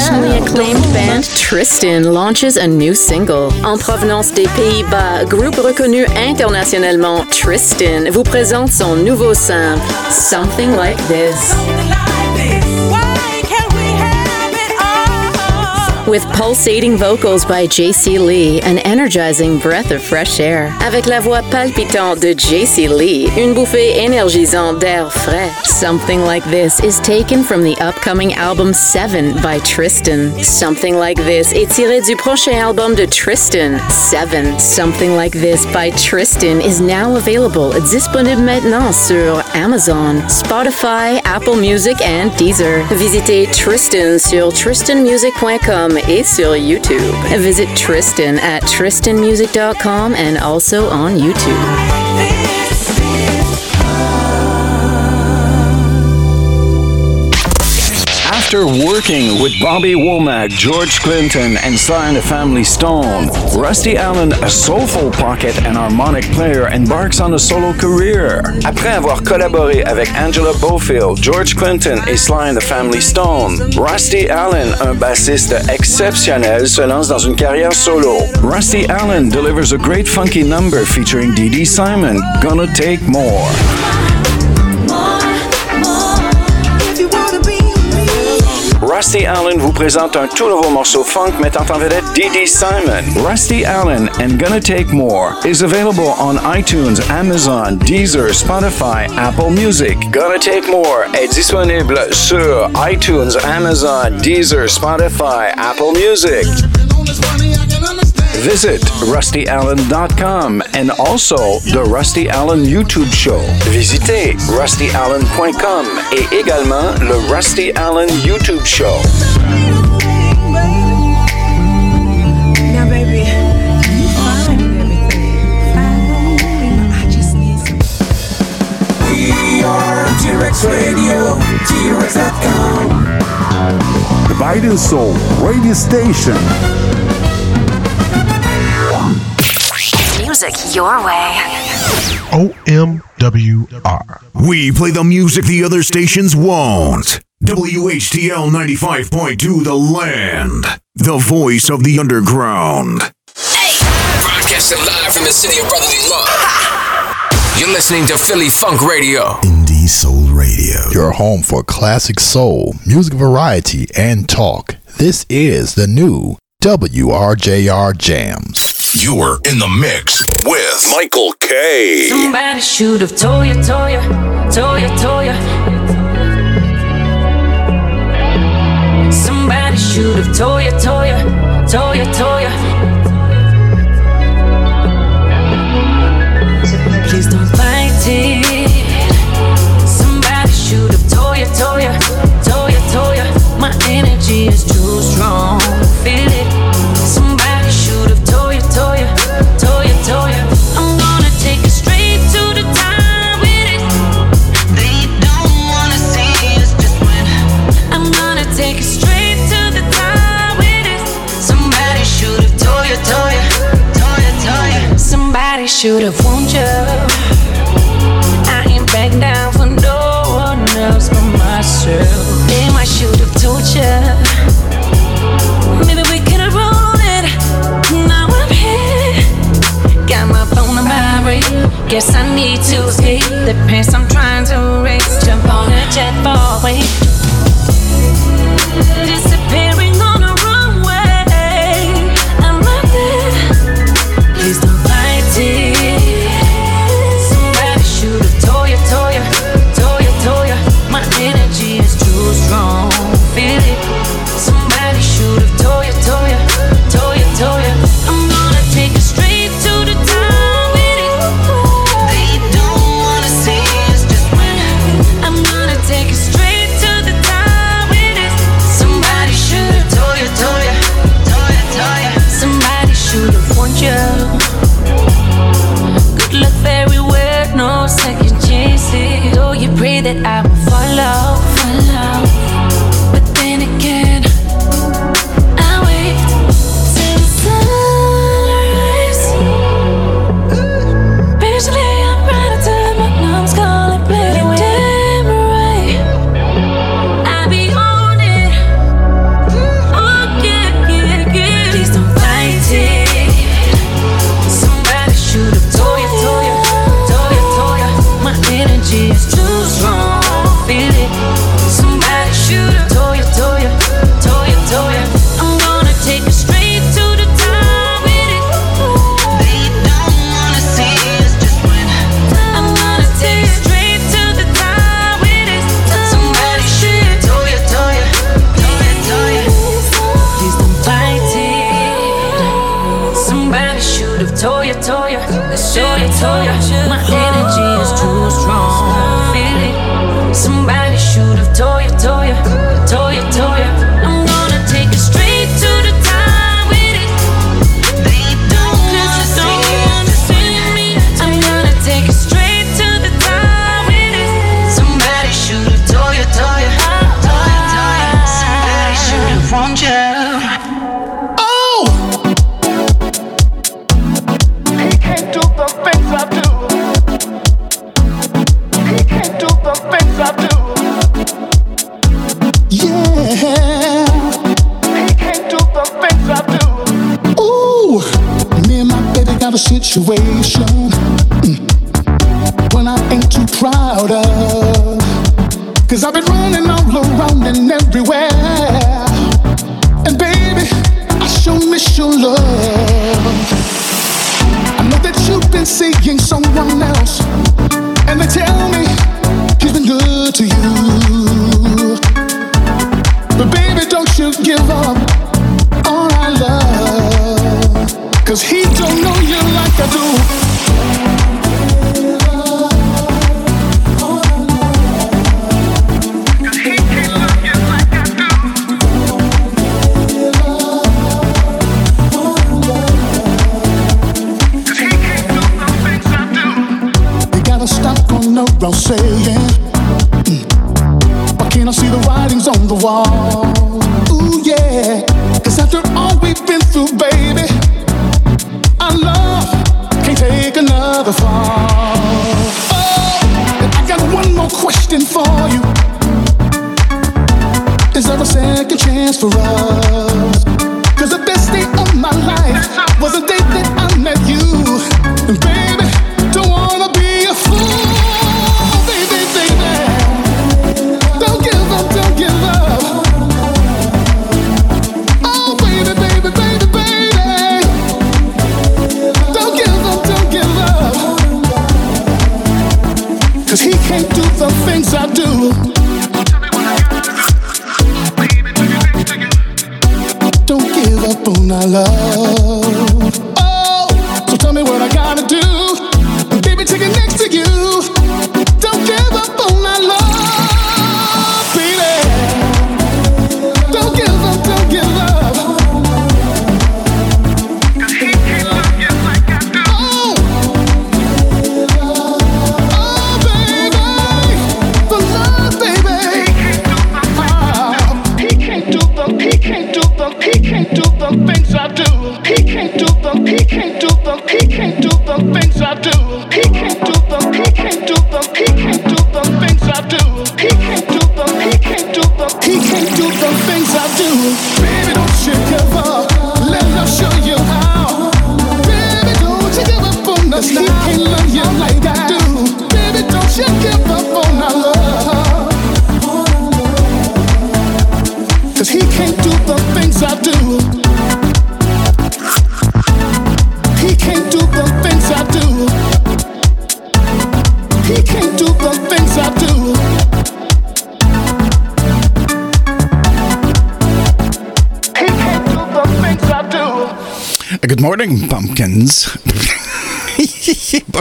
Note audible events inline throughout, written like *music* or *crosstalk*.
internationally acclaimed band Tristan launches a new single. En provenance des Pays-Bas, groupe reconnu internationalement, Tristan vous présente son nouveau simple, Something Like This. With pulsating vocals by JC Lee, an energizing breath of fresh air. Avec la voix palpitante de JC Lee, une bouffée énergisante d'air frais. Something Like This is taken from the upcoming album 7 by Tristan. Something Like This est tiré du prochain album de Tristan, 7. Something Like This by Tristan is now available, disponible maintenant sur Amazon, Spotify, Apple Music and Deezer. Visitez Tristan sur tristanmusic.com et sur YouTube. Visit Tristan at tristanmusic.com and also on YouTube. After working with Bobby Womack, George Clinton, and Sly and the Family Stone, Rusty Allen, a soulful pocket and harmonic player, embarks on a solo career. Après avoir collaboré avec Angela Bofill, George Clinton et Sly and the Family Stone, Rusty Allen, un bassiste exceptionnel, se lance dans une carrière solo. Rusty Allen delivers a great funky number featuring Dee Dee Simon, Gonna Take More. Rusty Allen vous présente un tout nouveau morceau funk mettant en vedette Dee Simon. Rusty Allen and Gonna Take More is available on iTunes, Amazon, Deezer, Spotify, Apple Music. Gonna Take More est disponible sur iTunes, Amazon, Deezer, Spotify, Apple Music. Visit rustyallen.com and also the Rusty Allen YouTube show. Visitez rustyallen.com et également le Rusty Allen YouTube show. Now, baby, you find everything. Fine. I just need some. We are T-Rex Radio, T-Rex.com. The Biden Soul radio station. Music your way. OMWR. We play the music the other stations won't. WHTL 95.2 The Land. The voice of the underground. Hey! Broadcasting live from the city of brotherly love. *laughs* You're listening to Philly Funk Radio. Indie Soul Radio. Your home for classic soul, music variety, and talk. This is the new WRJR Jams. You're in the mix with Michael K. Somebody should have told you, told you, told you, told you. Somebody should have told you, told you, told you, told you. Please don't fight it. Somebody should have told you, told you, told you, told you. My energy is too strong. Somebody should have warned you.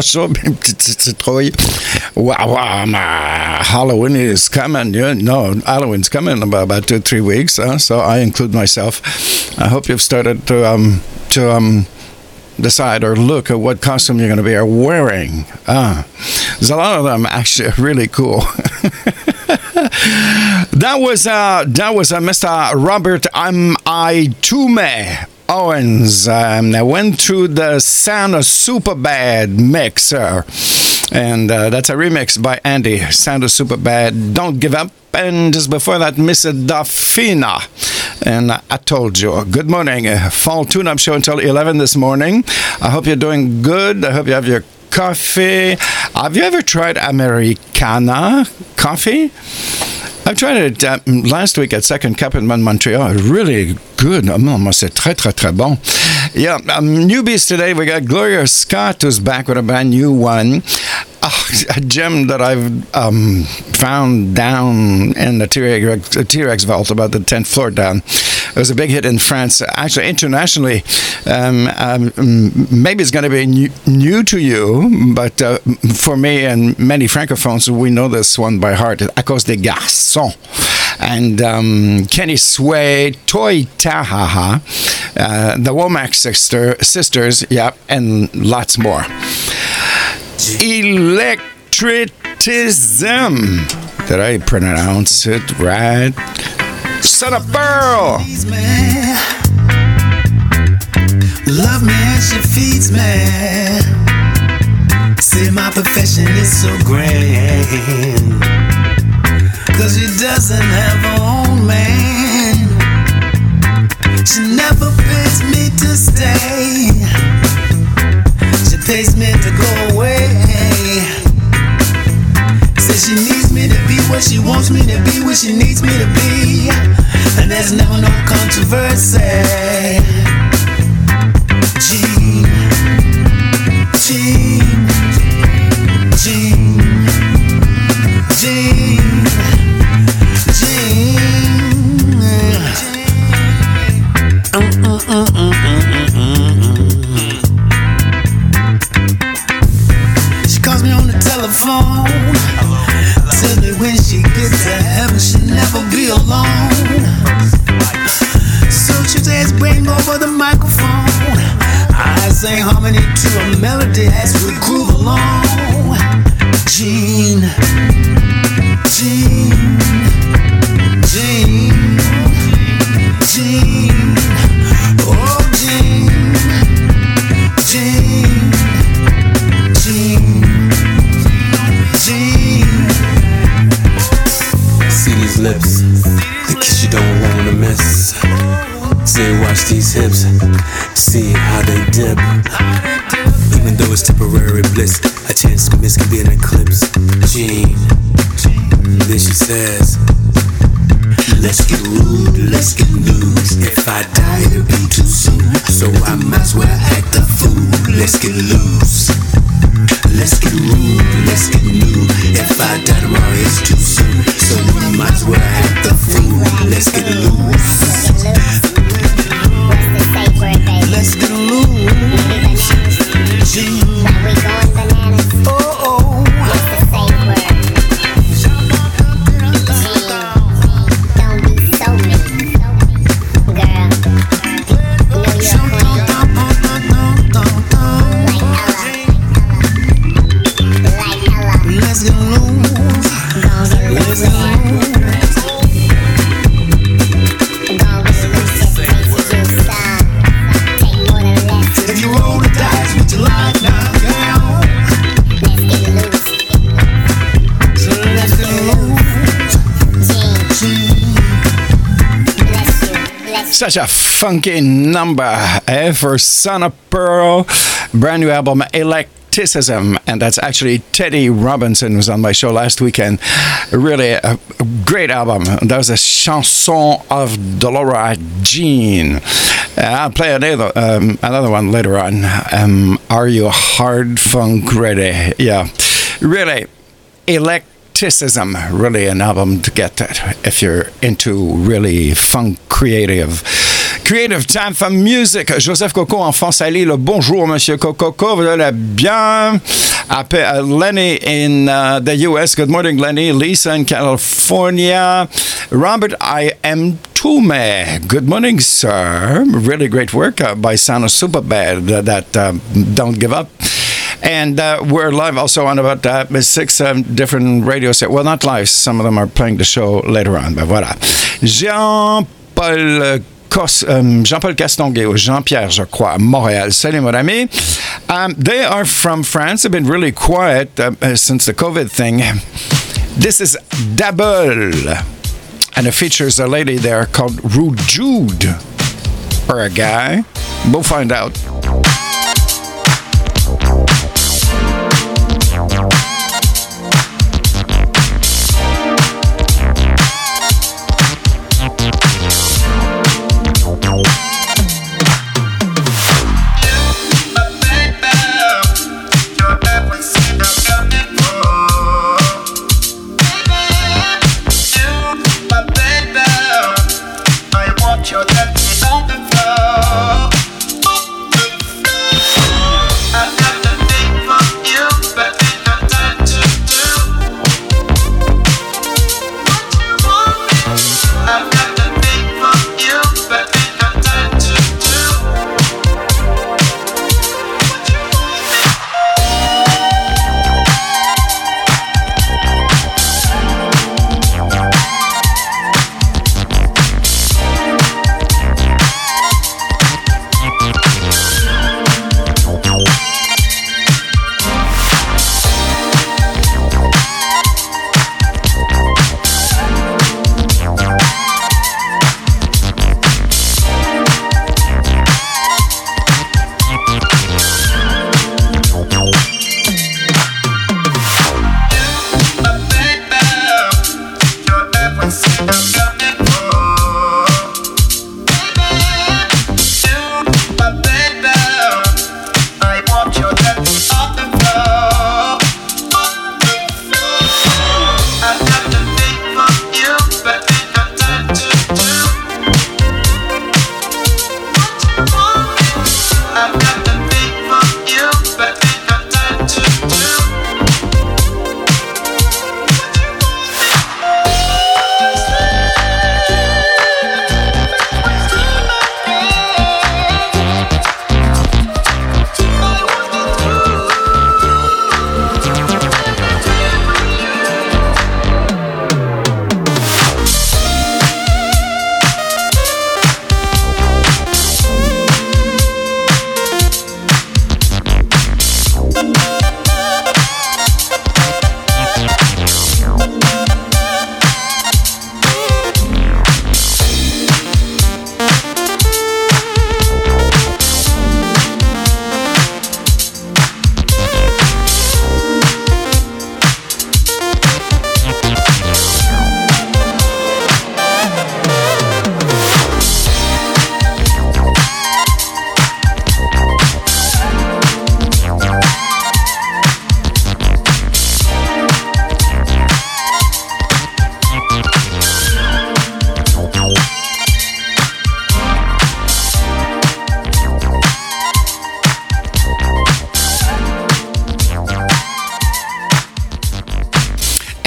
So, *laughs* Detroit. Wow, wow, Halloween is coming. Yeah, no, Halloween's coming about, about two, three weeks. Huh? So I include myself. I hope you've started to um, to um, decide or look at what costume you're going to be wearing. There's a lot of them actually *laughs* really cool. *laughs* that was uh, that was uh, Mr. Robert M. I. Tume Owens. Um, I went through the Sound of Superbad mixer, and uh, that's a remix by Andy. Sound of Superbad, Don't Give Up. And just before that, Mr. Daphina. And I told you, good morning. Uh, Fall tune up show until 11 this morning. I hope you're doing good. I hope you have your coffee. Have you ever tried Americana coffee? I tried it uh, last week at Second Cup in Montreal. Really good. Oh, moi, c'est très, très, très bon. Yeah, um, newbies today, we got Gloria Scott who's back with a brand new one. Ah, *laughs* a gem that I've um, found down in the T-Rex, T-Rex vault about the 10th floor down. It was a big hit in France, actually internationally. Um, um, maybe it's going to be new, new to you, but uh, for me and many francophones, we know this one by heart. À cause des garçons. And um, Kenny Sway, Toy Tahaha, uh, the Womack sister, sisters, yeah, and lots more. Electricism. Did I pronounce it right? Son of Pearl. Love me and she feeds me. Say my profession is so grand. Cause she doesn't have her own man. She never pays me to stay. She pays me to go away. Says she needs me to where she wants me to be, where she needs me to be. And there's never no controversy. Jean, Jean, Such a funky number eh, for Son of Pearl. Brand new album, Electicism. And that's actually Teddy Robinson was on my show last weekend. Really a, great album. That was a chanson of Dolora Jean. Uh, I'll play another, um, another one later on. Um, Are You Hard Funk Ready? Yeah. Really, Electicism. Really an album to get if you're into really funk creative. Creative Time for Music. Joseph Coco en France Ali, le bonjour, Monsieur Coco. Vous allez bien? Après, uh, Lenny in uh, the US. Good morning, Lenny. Lisa in California. Robert, I am Tume. Good morning, sir. Really great work uh, by of Superbad uh, that um, don't give up. And uh, we're live also on about uh, six um, different radio stations. Well, not live. Some of them are playing the show later on. But voilà. Jean-Paul Cos- um, Jean-Paul Castonguay ou Jean-Pierre, je crois, Montréal. Salut, mon ami. Um, they are from France. They've been really quiet uh, uh, since the COVID thing. This is Dabeull. And it features a lady there called Rude Jude. Or a guy. We'll find out.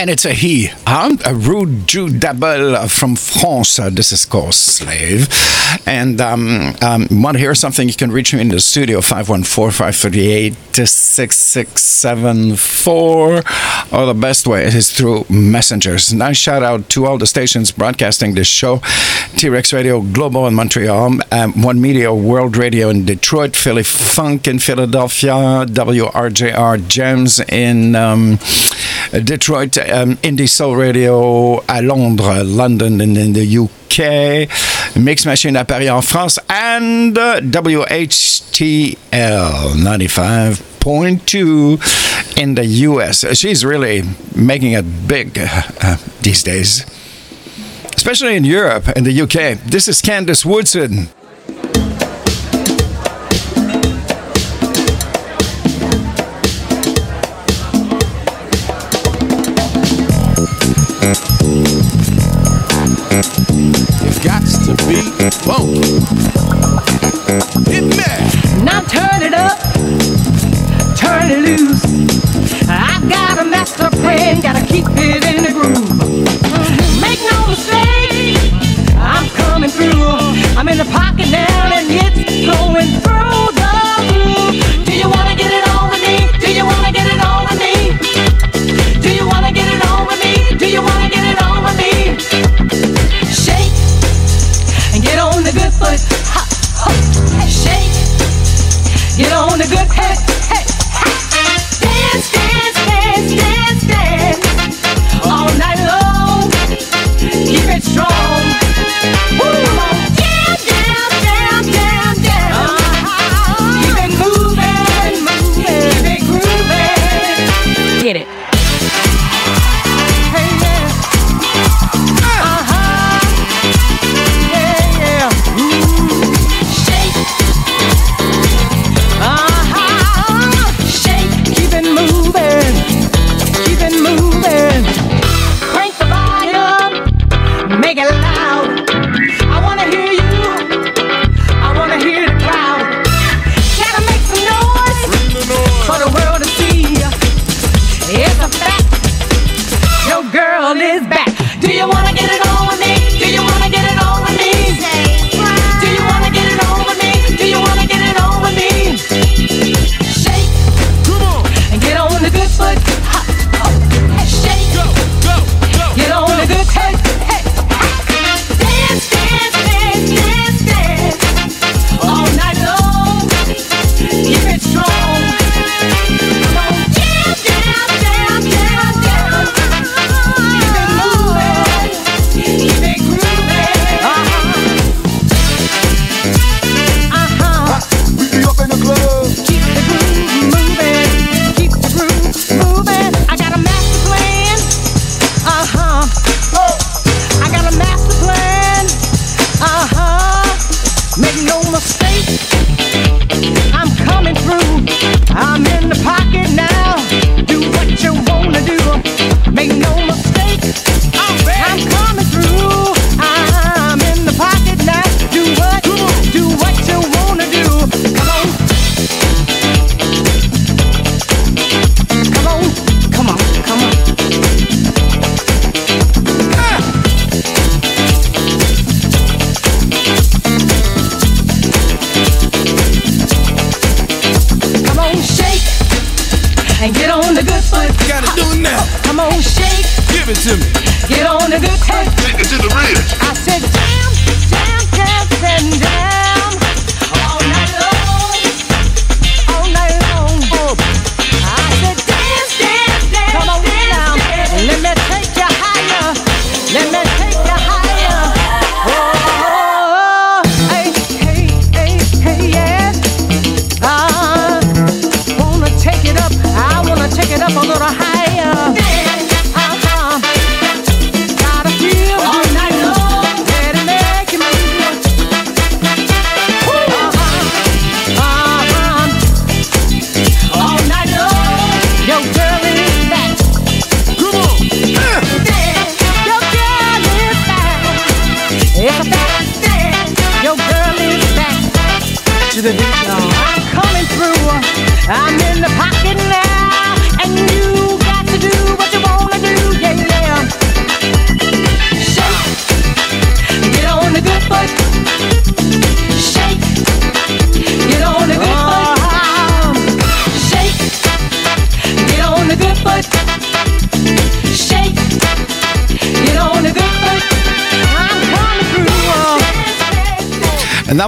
And it's a he, huh? A Rude Jude Dabeull from France. Uh, this is called Slave. And um, um, want to hear something? You can reach me in the studio 514 538 6674. Or the best way is through messengers. Nice shout out to all the stations broadcasting this show T Rex Radio Global in Montreal, um, One Media World Radio in Detroit, Philly Funk in Philadelphia, WRJR Gems in. Um, Detroit, um, Indie Soul Radio à Londres, London and in the UK, Mix Machine à Paris en France, and WHTL 95.2 Point in the US. She's really making it big uh, these days, especially in Europe and the UK. This is Candace Woodson. to be funky, Hit me. Now turn it up, turn it loose. I've got a master plan, gotta keep it in the groove. Make no mistake, I'm coming through. I'm in the pocket now and it's going through.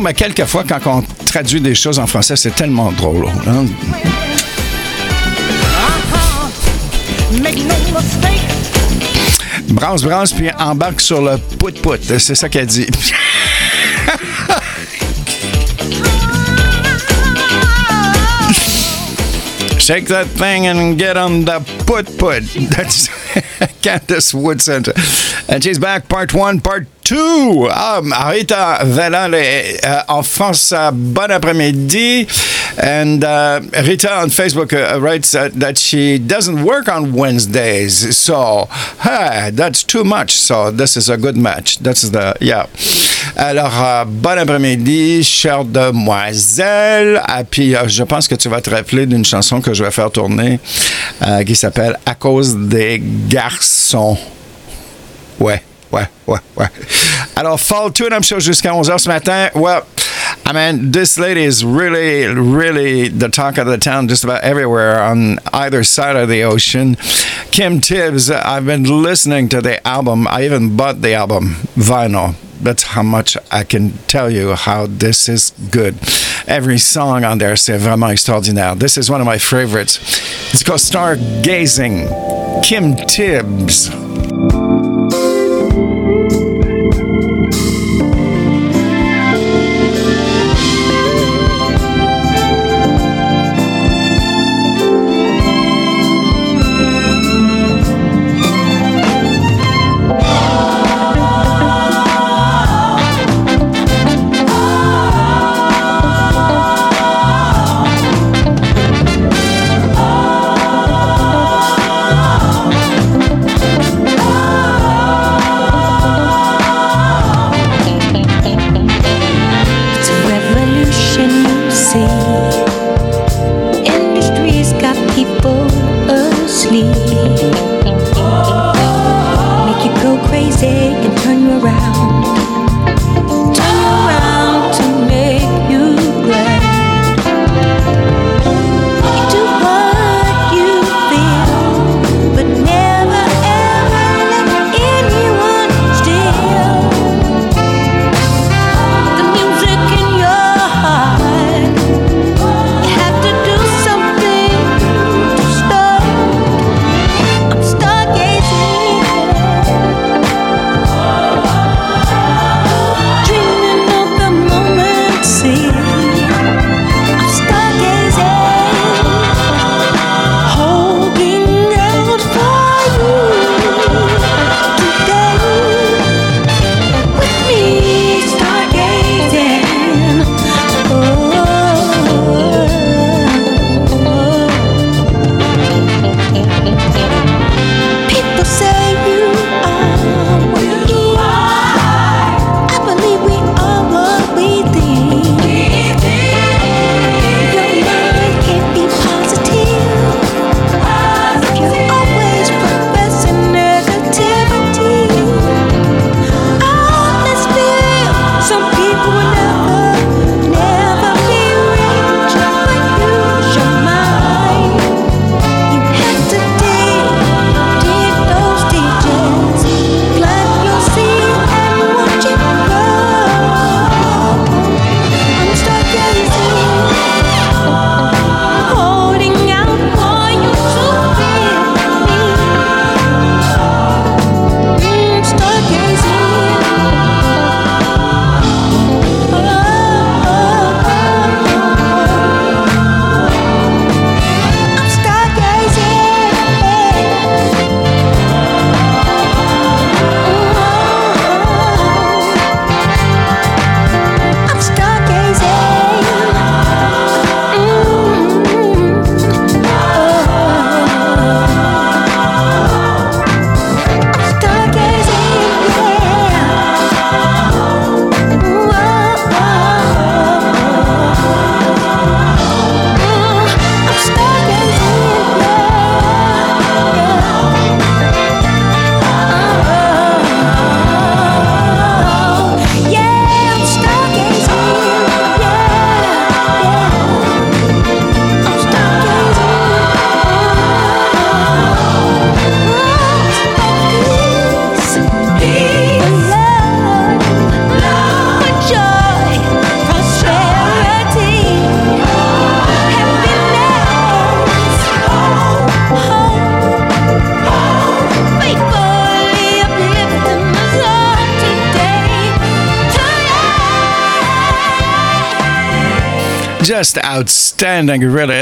Mais quelquefois, quand on traduit des choses en français, c'est tellement drôle. hein. Brasse, brasse, puis embarque sur le pout-pout. C'est ça qu'elle dit. *laughs* Shake that thing and get on the put put. That's *laughs* Candace Wood Center. And she's back, part one, part two. Um, Rita Velal est euh, en France. uh, Bon après-midi. And uh, Rita on Facebook uh, writes that, that she doesn't work on Wednesdays. So, hey, that's too much. So, this is a good match. That's the, yeah. Alors, euh, bon après-midi, chère demoiselle. Ah, puis, euh, je pense que tu vas te rappeler d'une chanson que je vais faire tourner euh, qui s'appelle À cause des garçons. Ouais, ouais, ouais, ouais. Alors, Fall Tune, I'm sure, jusqu'à 11h ce matin. Well, I mean, this lady is really, really the talk of the town just about everywhere on either side of the ocean. Kim Tibbs, I've been listening to the album. I even bought the album vinyl. That's how much I can tell you how this is good. Every song on there, c'est vraiment extraordinaire. This is one of my favorites. It's called Stargazing. Kim Tibbs.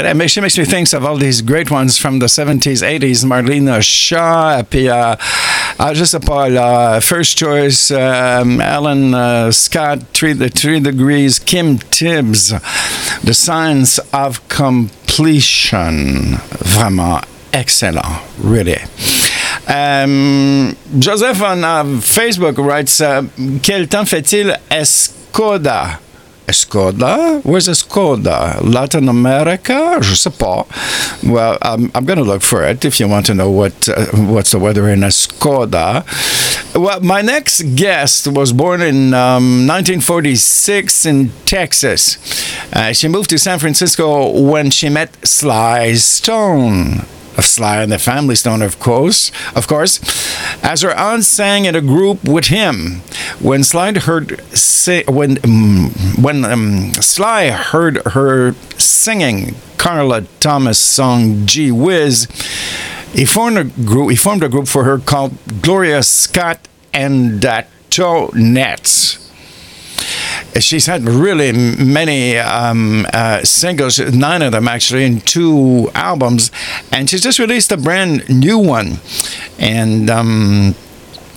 Really. It makes, she makes me think of all these great ones from the 70s, 80s. Marlena Shaw, puis, euh, ah, First Choice, um, Alan uh, Scott, three, The Three Degrees, Kim Tibbs, The Science of Completion. Vraiment excellent, really. Um, Joseph on uh, Facebook writes, uh, Quel temps fait-il Escoda? Escoda? Where's Escoda? Latin America? Je sais pas. Well, I'm, I'm going to look for it if you want to know what uh, what's the weather in Escoda. Well, my next guest was born in um, 1946 in Texas. Uh, she moved to San Francisco when she met Sly Stone of Sly and the Family Stone, of course, of course, as her aunt sang in a group with him. When Sly heard say, when um, when um, Sly heard her singing Carla Thomas' song "Gee Whiz," he formed a group. He formed a group for her called Gloria Scott and the Tonettes she's had really many um, uh, singles, nine of them actually, in two albums, and she's just released a brand new one, and. Um,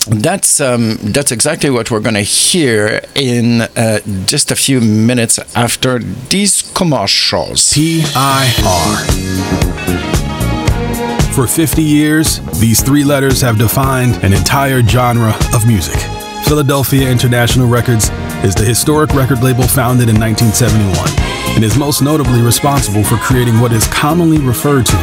that's um, that's exactly what we're going to hear in uh, just a few minutes after these commercials. P-I-R. For 50 years, these three letters have defined an entire genre of music. Philadelphia International Records is the historic record label founded in 1971 and is most notably responsible for creating what is commonly referred to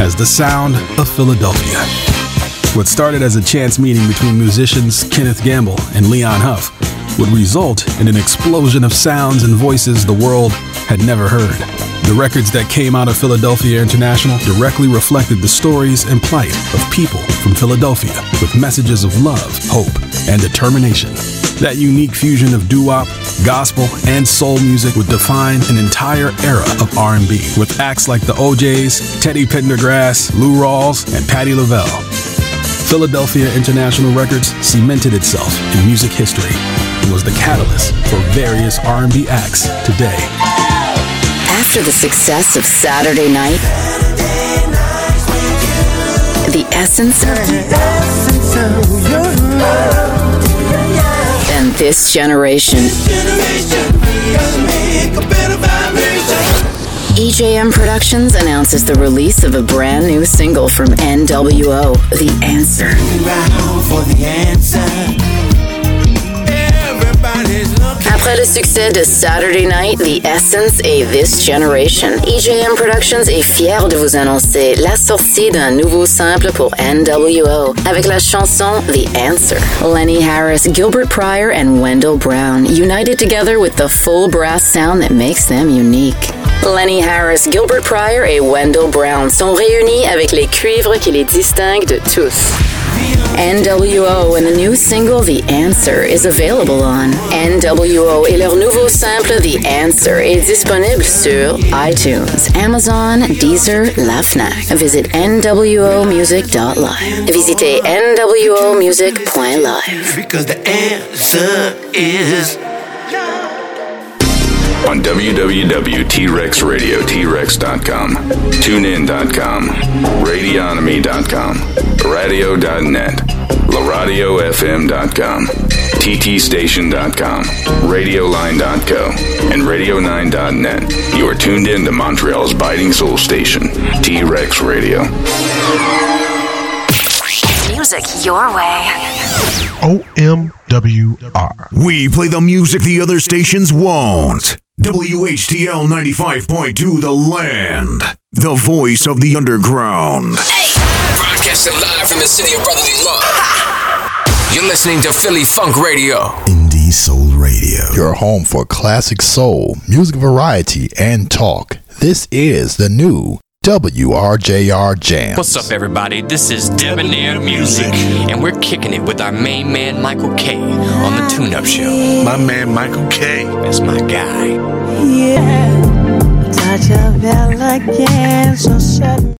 as the sound of Philadelphia. What started as a chance meeting between musicians Kenneth Gamble and Leon Huff would result in an explosion of sounds and voices the world had never heard. The records that came out of Philadelphia International directly reflected the stories and plight of people from Philadelphia with messages of love, hope, and determination. That unique fusion of doo-wop, gospel, and soul music would define an entire era of R&B with acts like the O'Jays, Teddy Pendergrass, Lou Rawls, and Patti LaBelle. Philadelphia International Records cemented itself in music history and was the catalyst for various R&B acts today. After the success of Saturday Night, the essence of essence and this generation. EJM Productions announces the release of a brand new single from NWO, The Answer. Après le succès de Saturday Night, The Essence et This Generation, EJM Productions est fier de vous annoncer la sortie d'un nouveau simple pour NWO avec la chanson The Answer. Lenny Harris, Gilbert Pryor, and Wendell Brown united together with the full brass sound that makes them unique. Lenny Harris, Gilbert Pryor et Wendell Brown sont réunis avec les cuivres qui les distinguent de tous. NWO and the new single The Answer is available on NWO et leur nouveau sample The Answer est disponible sur iTunes, Amazon, Deezer, la Fnac. Visit nwomusic.live. Visitez nwomusic.live. Because the answer is. On www.trexradio, trex.com, tunein.com, radionomy.com, radio.net, laradiofm.com, ttstation.com, radioline.co, and radio9.net. You are tuned in to Montreal's biting soul station, T-Rex Radio. Music your way. OMWR. We play the music the other stations won't. WHTL 95.2 The Land. The voice of the underground. Broadcasting live from the city of brotherly love. *laughs* You're listening to Philly Funk Radio. Indie Soul Radio. Your home for classic soul, music variety, and talk. This is the new WRJR Jam. What's up, everybody? This is Debonair Music, and we're kicking it with our main man, Michael K, on the Tune Up Show. My man, Michael K, is my guy. Yeah, touch of elegance, so sudden.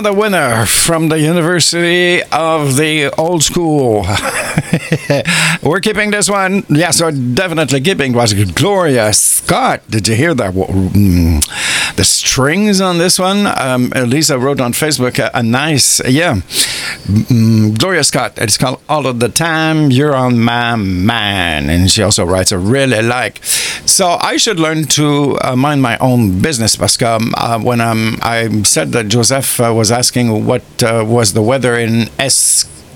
Another winner from the University of the Old School. *laughs* We're keeping this one. Yes, we're definitely keeping. Was Gloria Scott? Did you hear that? Mm. The strings on this one. Um, Lisa wrote on Facebook a, a nice, yeah. Mm, Gloria Scott. It's called All of the Time. You're on my mind, and she also writes a really like. So I should learn to uh, mind my own business because um, uh, when um, I said that Joseph uh, was asking what uh, was the weather in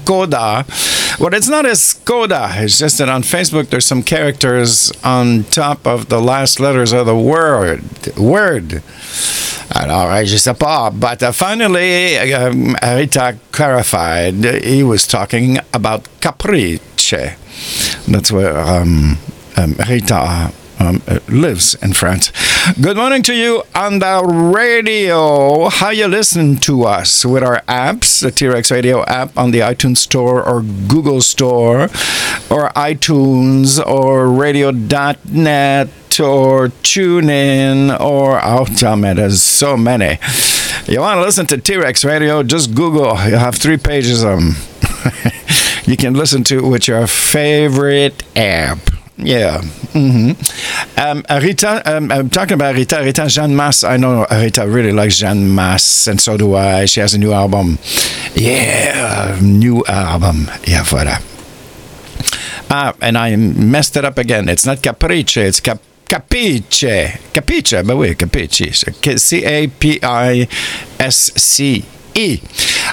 Escoda. Well, it's not Escoda. It's just that on Facebook there's some characters on top of the last letters of the word. Word. Alors, je sais pas. But uh, finally, um, Rita clarified. He was talking about capricce. That's where um, um, Rita um, uh, lives in France. Good morning to you on the radio. How you listen to us with our apps, the T-Rex Radio app on the iTunes Store or Google Store or iTunes or radio.net or TuneIn or oh damn it, there's so many. You want to listen to T-Rex Radio? Just Google. You have three pages of them. *laughs* you can listen to it with your favorite app. Yeah. hmm Um, Rita, um, I'm talking about Rita. Rita Jeanne Mas. I know Rita really likes Jeanne Mas, and so do I. She has a new album. Yeah, new album. Yeah, voilà. Ah, and I messed it up again. It's not Caprice, it's Cap. Capice, capice, but oui, capice. C A P I S C E.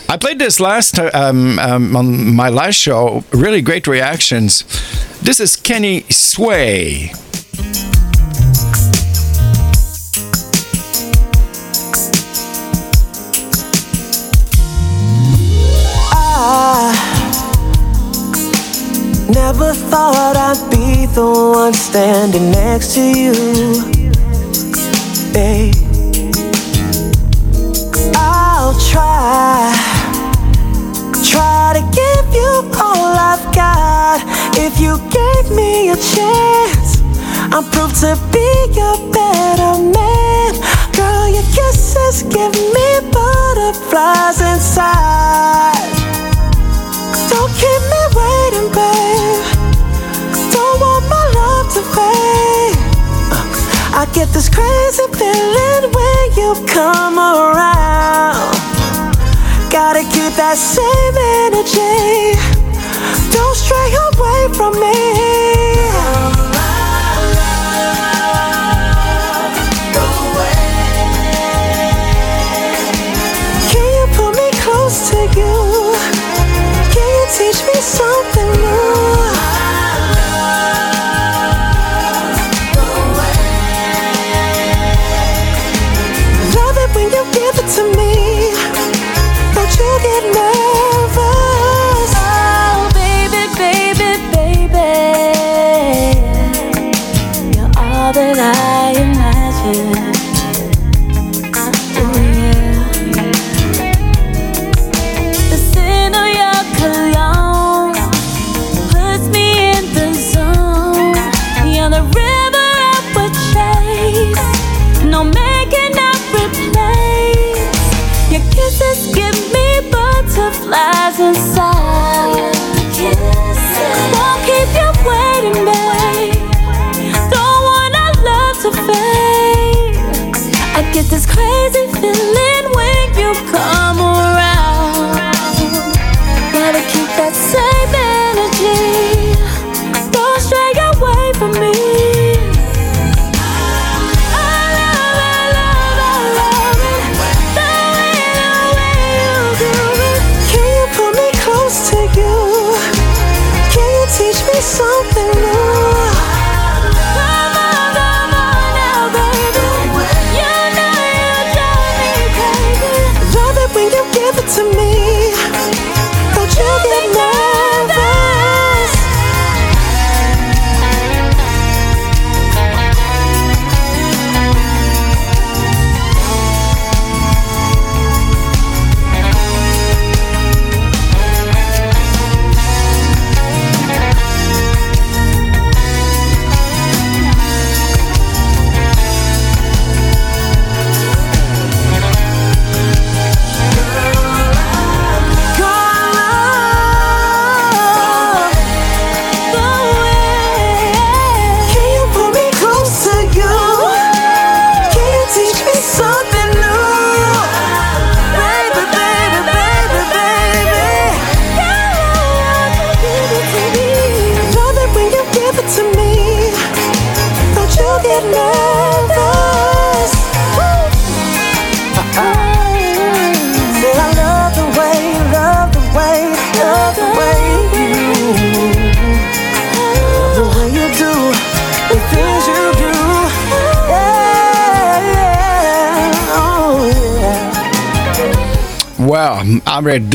I played this last um, um, on my last show. Really great reactions. This is Kenny Sway. I never thought I'd be the one standing next to you, babe. I'll try, try to give you all I've got. If you gave me a chance, I'm proof to be a better man. Girl, your kisses give me butterflies inside. Don't keep me I get this crazy feeling when you come around. Gotta keep that same energy. Don't stray away from me. Can you pull me close to you? Can you teach me something new?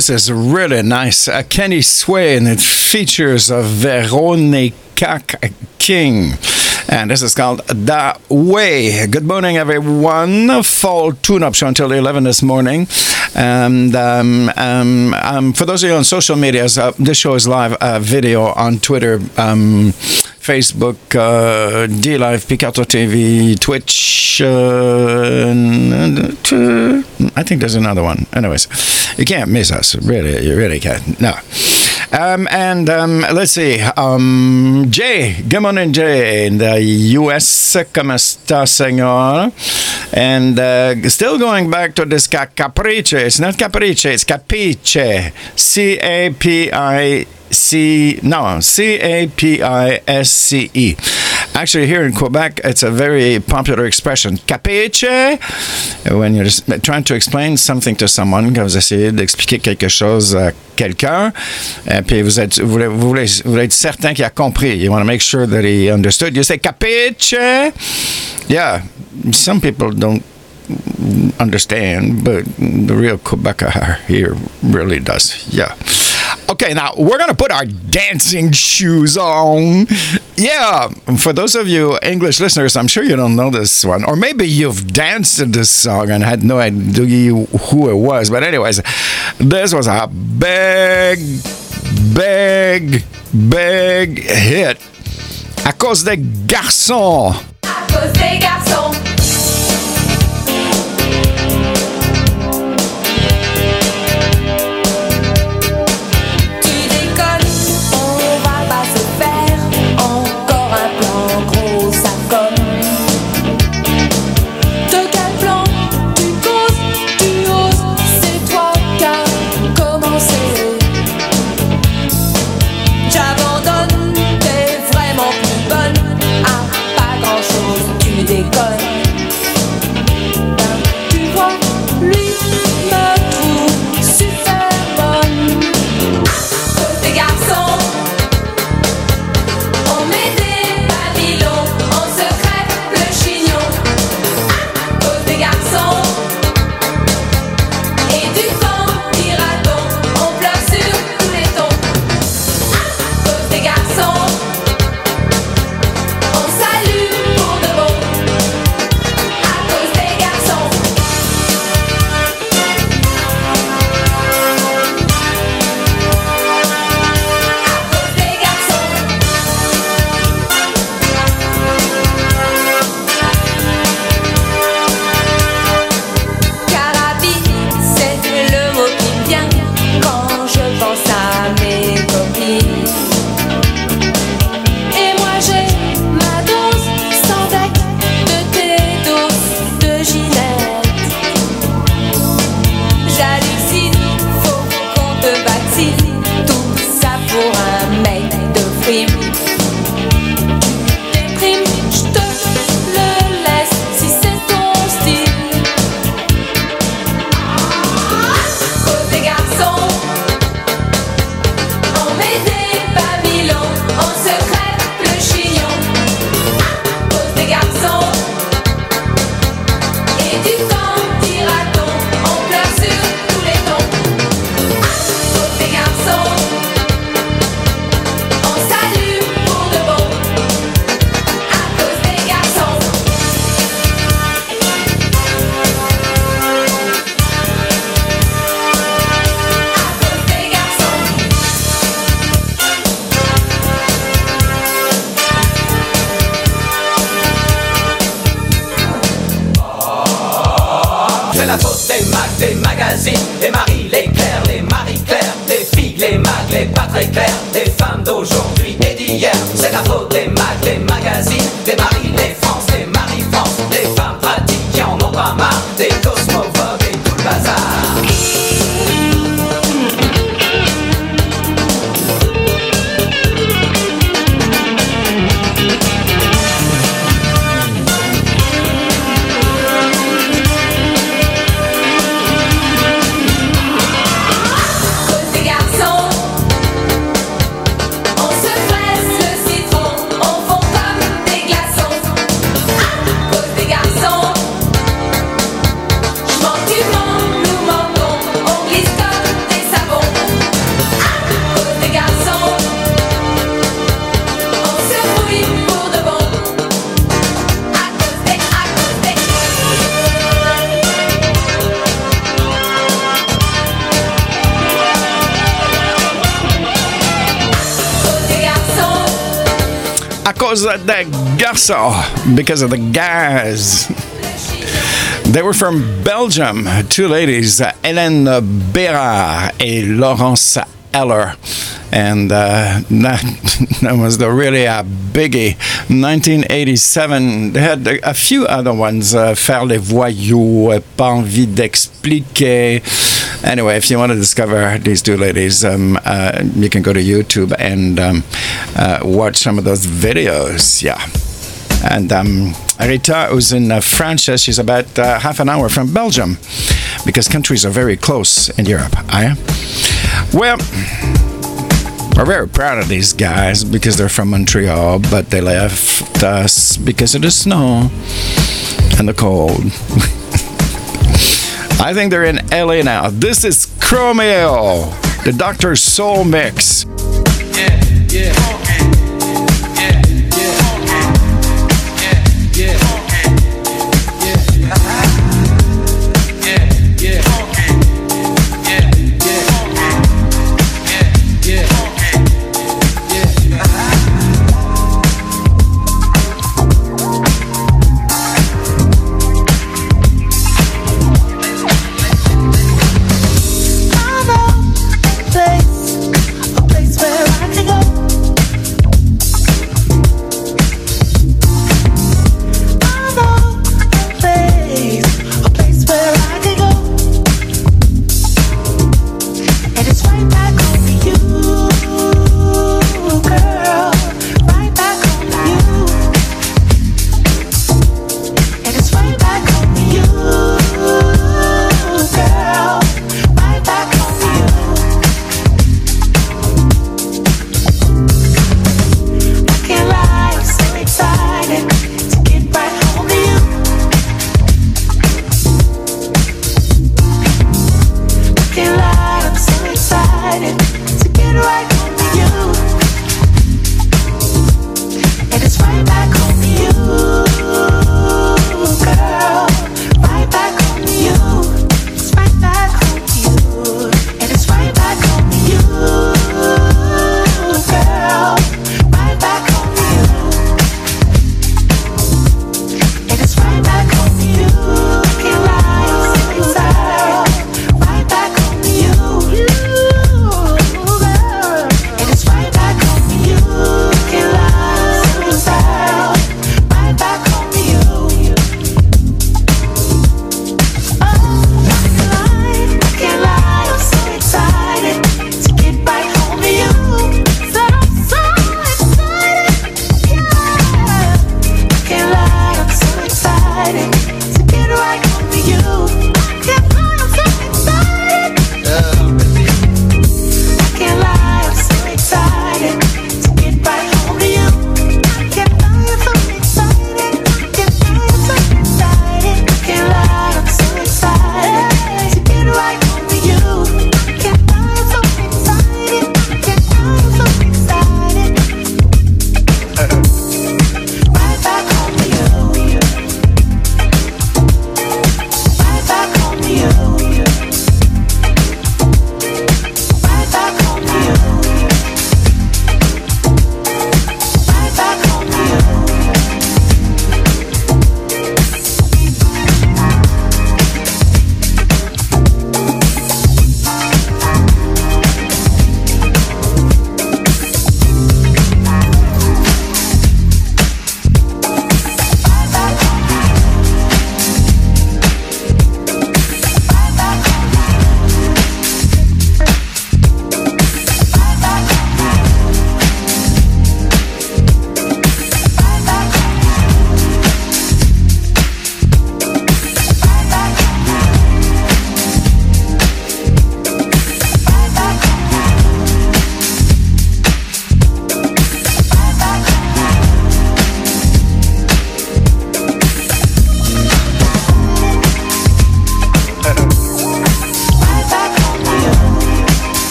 This is really nice. Uh, Kenny Sway, and it features uh, Veronica King. And this is called The Way. Good morning, everyone. Fall tune up show until 11 this morning. And um, um, um, for those of you on social medias, uh, this show is live uh, video on Twitter, um, Facebook, uh, D Live, Picarto TV, Twitch. Uh, uh, I think there's another one. Anyways, you can't miss us. Really, you really can't. No. Um, and um, let's see. Um, Jay, good morning, Jay, in the US. Come está, señor? And uh, still going back to this ca- caprice. It's not caprice, it's capiche. C A P I C, no, C A P I S C E. Actually, here in Quebec, it's a very popular expression. Capiche? When you're trying to explain something to someone, quand vous essayez d'expliquer quelque chose à quelqu'un, et puis vous, êtes, vous, voulez, vous, voulez, vous voulez être certain qu'il a compris. You want to make sure that he understood. You say, capiche? Yeah, some people don't understand, but the real Quebecer here really does. Yeah. Okay, now we're gonna put our dancing shoes on. Yeah, for those of you English listeners, I'm sure you don't know this one, or maybe you've danced to this song and had no idea who it was. But anyways, this was a big, big, big hit. À cause des garçons. À cause des garçons. À that garçons, because of the guys. They were from Belgium, two ladies, Hélène Bérard et Laurence Eller. And uh, *laughs* that, that was the really uh, biggie. 1987, they had a, a few other ones. Uh, Faire les voyous, uh, Pas envie d'expliquer. Anyway, if you want to discover these two ladies, um, uh, you can go to YouTube and um, uh, watch some of those videos. Yeah. And um, Rita, who's in uh, France, she's about uh, half an hour from Belgium because countries are very close in Europe. I Well, we're very proud of these guys because they're from Montreal, but they left us because of the snow and the cold. *laughs* I think they're in LA now. This is Chromeo, the Dr. Soul Mix. place, a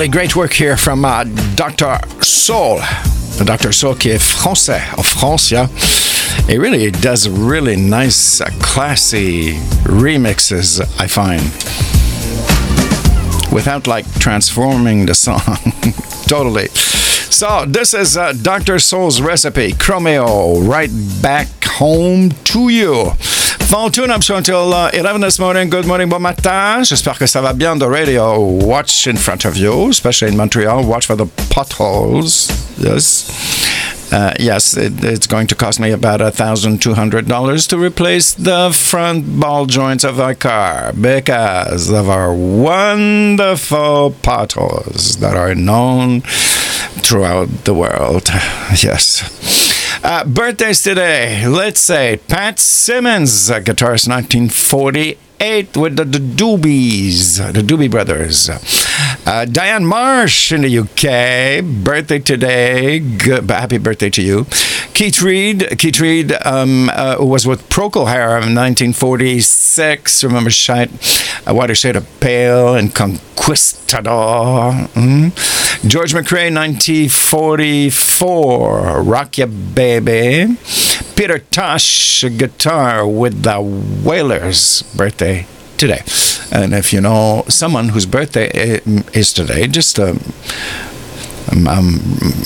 Really great work here from uh, Dr. Soul. Dr. Soul qui est français, en France, yeah. He really does really nice, uh, classy remixes, I find. Without like transforming the song. *laughs* totally. So, this is uh, Dr. Soul's recipe, Chromeo, right back home to you. Phone tune up show until uh, 11 this morning. Good morning, bon matin. J'espère que ça va bien the radio. Watch in front of you, especially in Montreal. Watch for the potholes. Yes. Uh, yes, it, it's going to cost me about $1,200 to replace the front ball joints of our car because of our wonderful potholes that are known throughout the world. *laughs* Yes. Uh, birthdays today. Let's say Pat Simmons, guitarist 1948 with the, the Doobies, the Doobie Brothers. Uh, Diane Marsh in the UK, birthday today. Good, happy birthday to you. Keith Reid, Keith Reid, um, uh, was with Procol Harum in 1946. Remember Shite, uh, Whiter Shade of Pale and Conquistador. Mm. George McCrae, 1944. Rock Ya Baby. Peter Tosh, guitar with the Wailers. Birthday today. And if you know someone whose birthday is today, just um, um, um,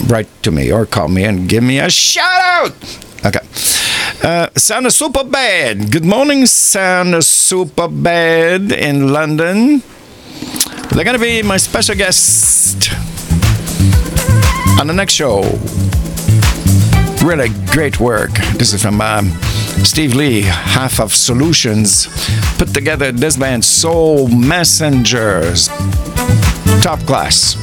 write to me or call me and give me a shout out. Okay. Uh, Sound Super Bad. Good morning, Sound Super Bad in London. They're to be my special guest on the next show. Really great work. This is from um, Steve Lee, half of Solutions, put together this band, Soul Messengers. Top class.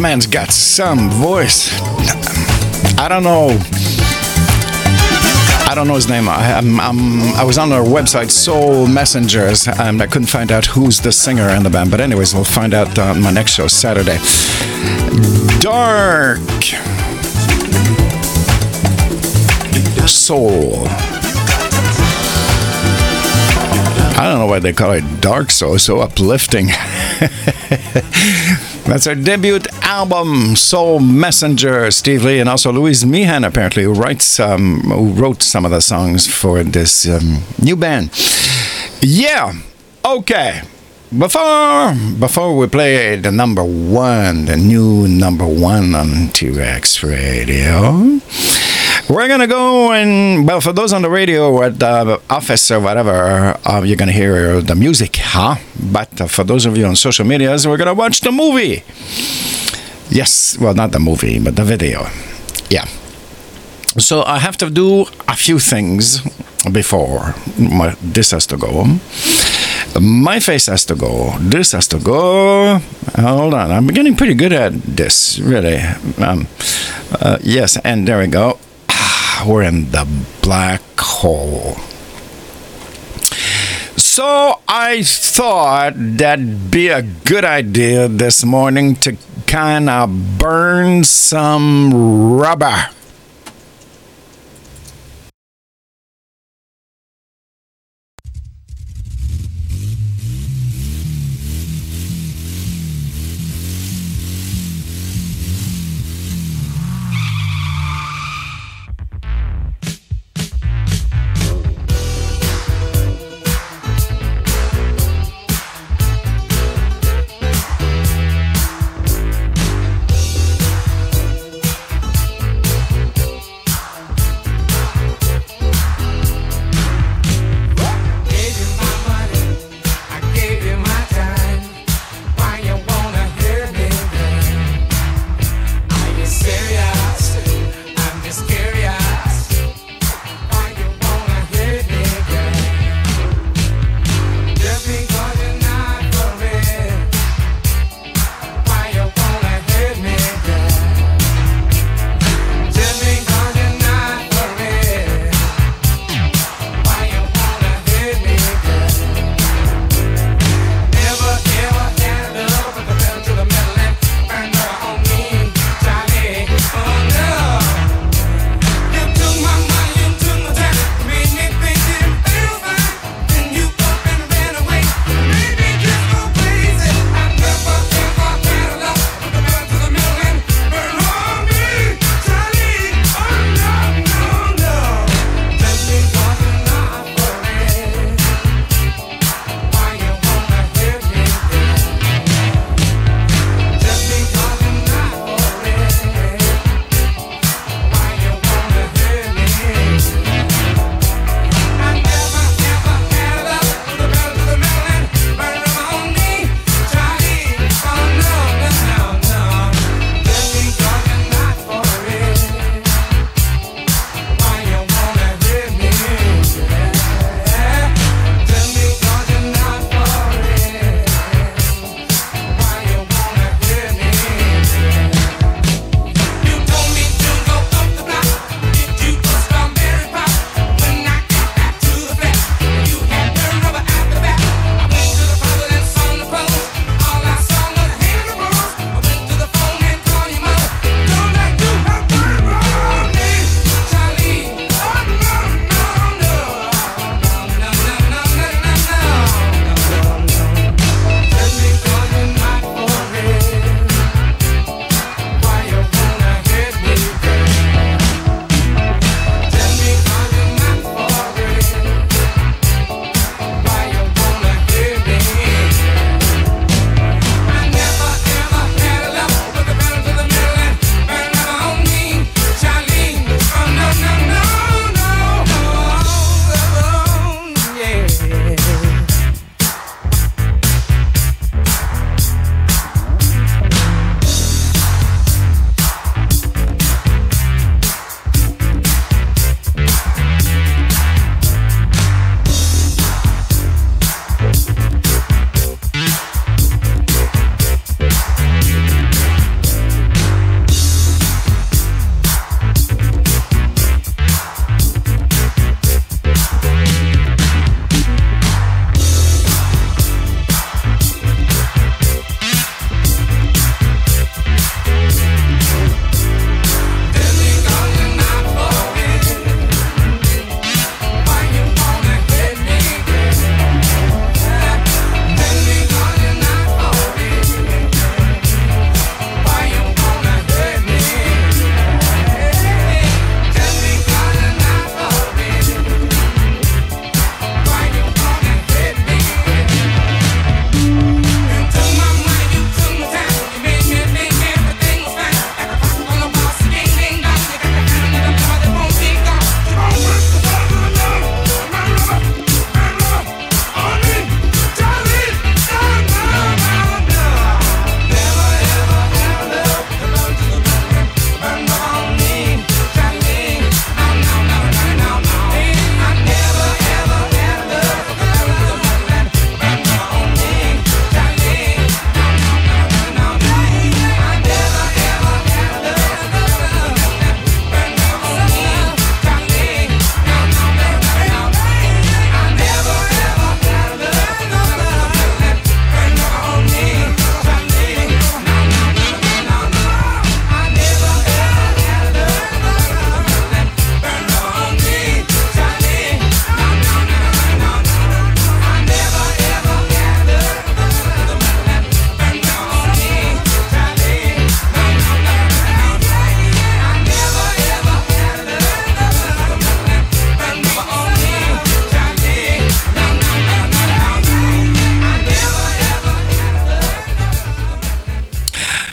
Man's got some voice. I don't know. I don't know his name. I, I'm, I'm, I was on their website, Soul Messengers, and I couldn't find out who's the singer in the band. But, anyways, we'll find out on my next show, Saturday. Dark Soul. I don't know why they call it dark soul, so uplifting. *laughs* That's our debut album, Soul Messenger. Steve Lee and also Louise Meehan, apparently, who writes, um, who wrote some of the songs for this um, new band. Yeah, okay. Before before we play the number one, the new number one on T-Rex Radio, we're gonna go and well, for those on the radio or at the office or whatever, uh, you're gonna hear the music, huh? But uh, for those of you on social medias, we're gonna watch the movie. Yes, well, not the movie, but the video. Yeah. So I have to do a few things before my, this has to go. My face has to go. This has to go. Hold on, I'm getting pretty good at this, really. Um, uh, yes, and there we go. We're in the black hole. So I thought that'd be a good idea this morning to kind of burn some rubber.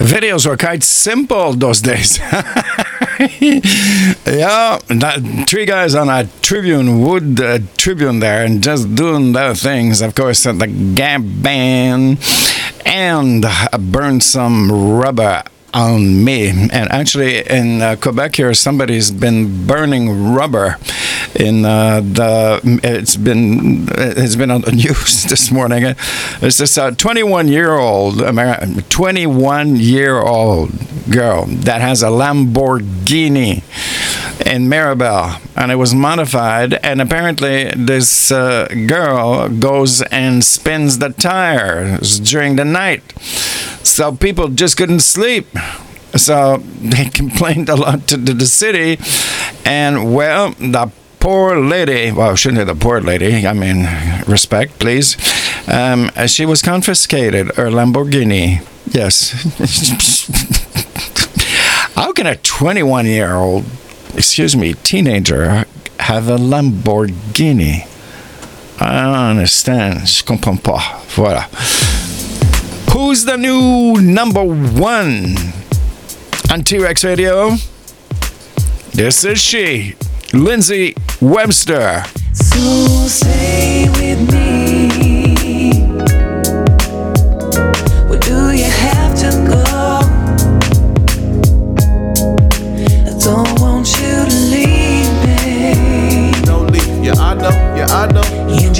Videos were quite simple those days. *laughs* yeah, that, three guys on a Tribune wood uh, Tribune there, and just doing their things. Of course, at the Gap Band, and burned some rubber on me. And actually, in uh, Quebec here, somebody's been burning rubber. In uh, the, it's been it's been on the *laughs* news this morning. It's this 21 year old American, 21 year old girl that has a Lamborghini in Mirabel, and it was modified. And apparently, this uh, girl goes and spins the tires during the night, so people just couldn't sleep. So they *laughs* complained a lot to the city, and well, the poor lady. Well, shouldn't say the poor lady. I mean, respect, please. Um, she was confiscated her Lamborghini. Yes. *laughs* How can a 21 year old, excuse me, teenager have a Lamborghini? I don't understand. Je comprends pas. Voilà. Who's the new number one on T Rex Radio? This is she, Lindsay Webster. So stay with me. Where do you have to go? I don't want you to leave me. Don't leave. Yeah, I know. Yeah, I know. And you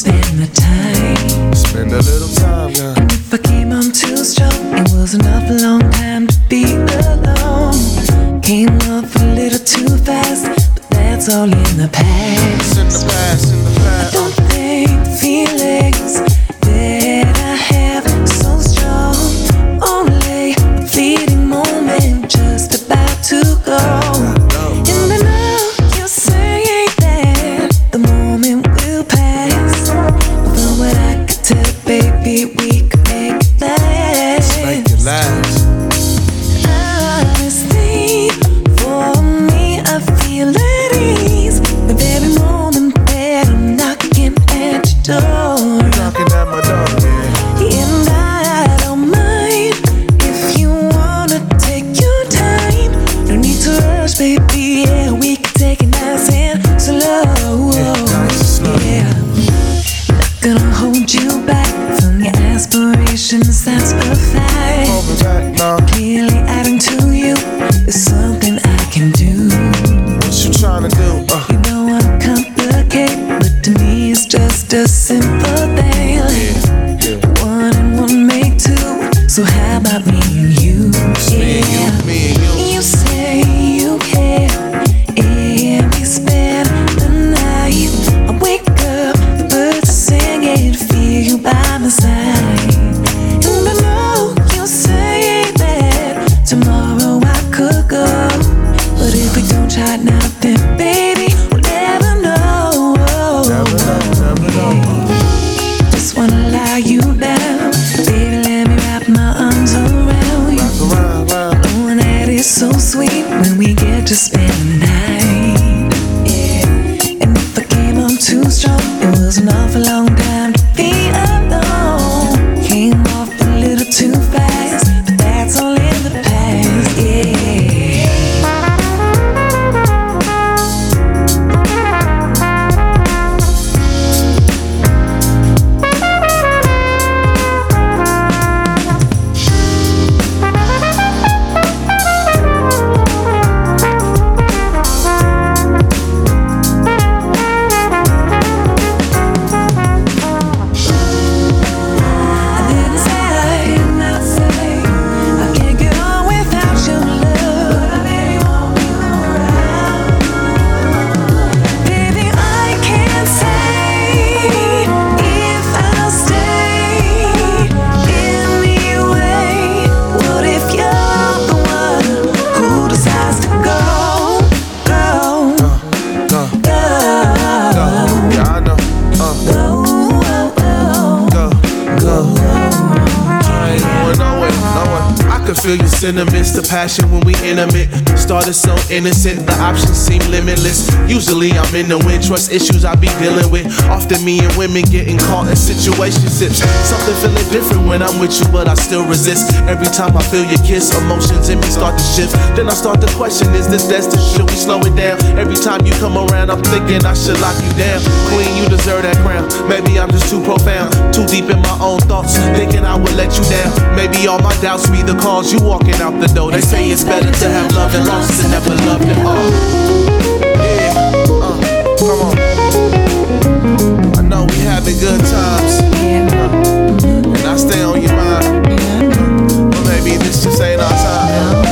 spend the time. Spend a little time, girl. And if I came on too strong, it was an awful long time to be alone. Came off a little too fast, but that's all in the past. in the past, in the past. I don't think the feelings So how about me and you? Yeah. me and you. So sweet when we get to spend the night. And if I came on too strong, it was an awful long time to be passion when we intimate. Started so innocent, the options seem limitless. Usually I'm in the wind, trust issues I be dealing with. Often me and women getting caught in situationships. Something feeling different when I'm with you, but I still resist. Every time I feel your kiss, emotions in me start to shift. Then I start to question, is this destined? Should we slow it down? Every time you come around, I'm thinking I should lock you down. Queen, you deserve that crown. Maybe I'm just too profound, too deep in my own thoughts, thinking I would let you down. Maybe all my doubts be the cause you walking out the door. They say it's better to have loved and lost than never loved at all. Yeah, uh, come on. I know we having good times, uh, and I stay on your mind. Uh, but maybe this just ain't our time.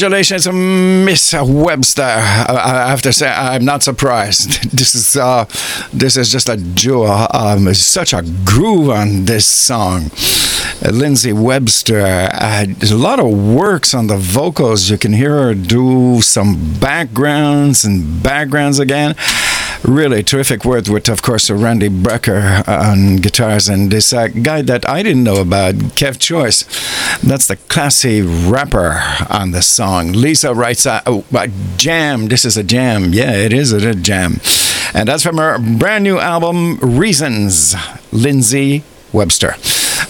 Congratulations, Miss Webster. I, I have to say, I'm not surprised. *laughs* This is uh, this is just a jewel. Um, such a groove on this song. Uh, Lindsay Webster. Uh, there's a lot of works on the vocals. You can hear her do some backgrounds and backgrounds again. Really terrific work with, of course, Randy Brecker on guitars and this uh, guy that I didn't know about, Kev Choice. That's the classy rapper on the song. Lisa writes a, a jam. This is a jam. Yeah, it is a jam. And that's from her brand new album, Reasons, Lindsay Webster.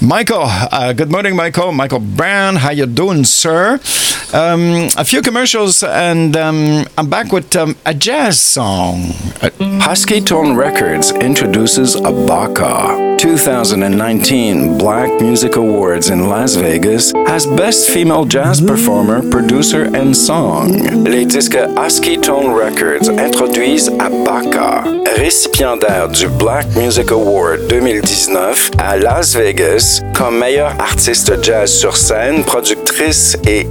Michael, uh, good morning, Michael. Michael Brown, how you doing, sir? Um, a few commercials, and um, I'm back with um, a jazz song. Uh, Husky Tone Records introduces Abaka. 2019 Black Music Awards in Las Vegas as Best Female Jazz Performer, Producer and Song. Les disques Husky Tone Records introduisent Abaka, récipiendaire du Black Music Award 2019 à Las Vegas comme meilleure artiste jazz sur scène, productrice et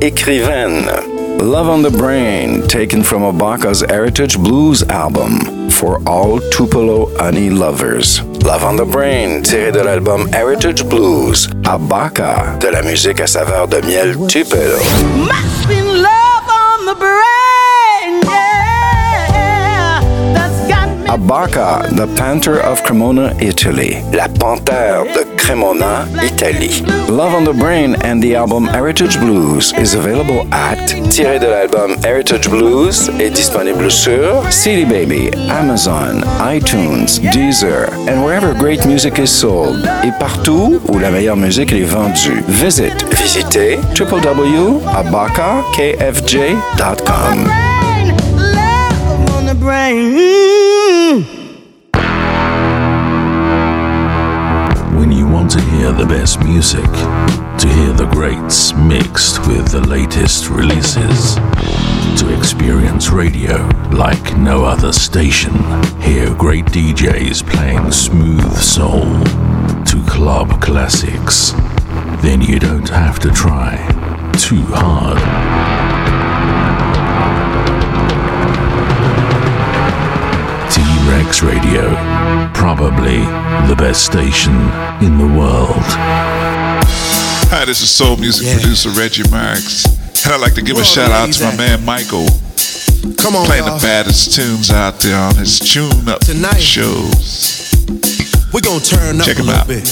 écrivaine. Love on the Brain, taken from Abaka's Heritage Blues album, for all Tupelo honey lovers. Love on the Brain, tiré de l'album Heritage Blues, Abaka, de la musique à saveur de miel Tupelo. Abaka, the Panther of Cremona, Italy. La Panthère de Cremona, Italie. Love on the Brain and the album Heritage Blues is available at tiré de l'album Heritage Blues est disponible sur CD Baby, Amazon, iTunes, Deezer, and wherever great music is sold et partout où la meilleure musique est vendue. Visit, visitez the brain. Hear the best music, to hear the greats mixed with the latest releases, to experience radio like no other station, hear great DJs playing smooth soul, to club classics, then you don't have to try too hard. T-Rex Radio, probably the best station in the world. Hi, this is soul music producer Reggie Marks, and I'd like to give a shout out to my ladies. man Michael. Come on, playing y'all. the baddest tunes out there on his tune up Tonight. shows. We're gonna turn up Check a 'em little out. bit.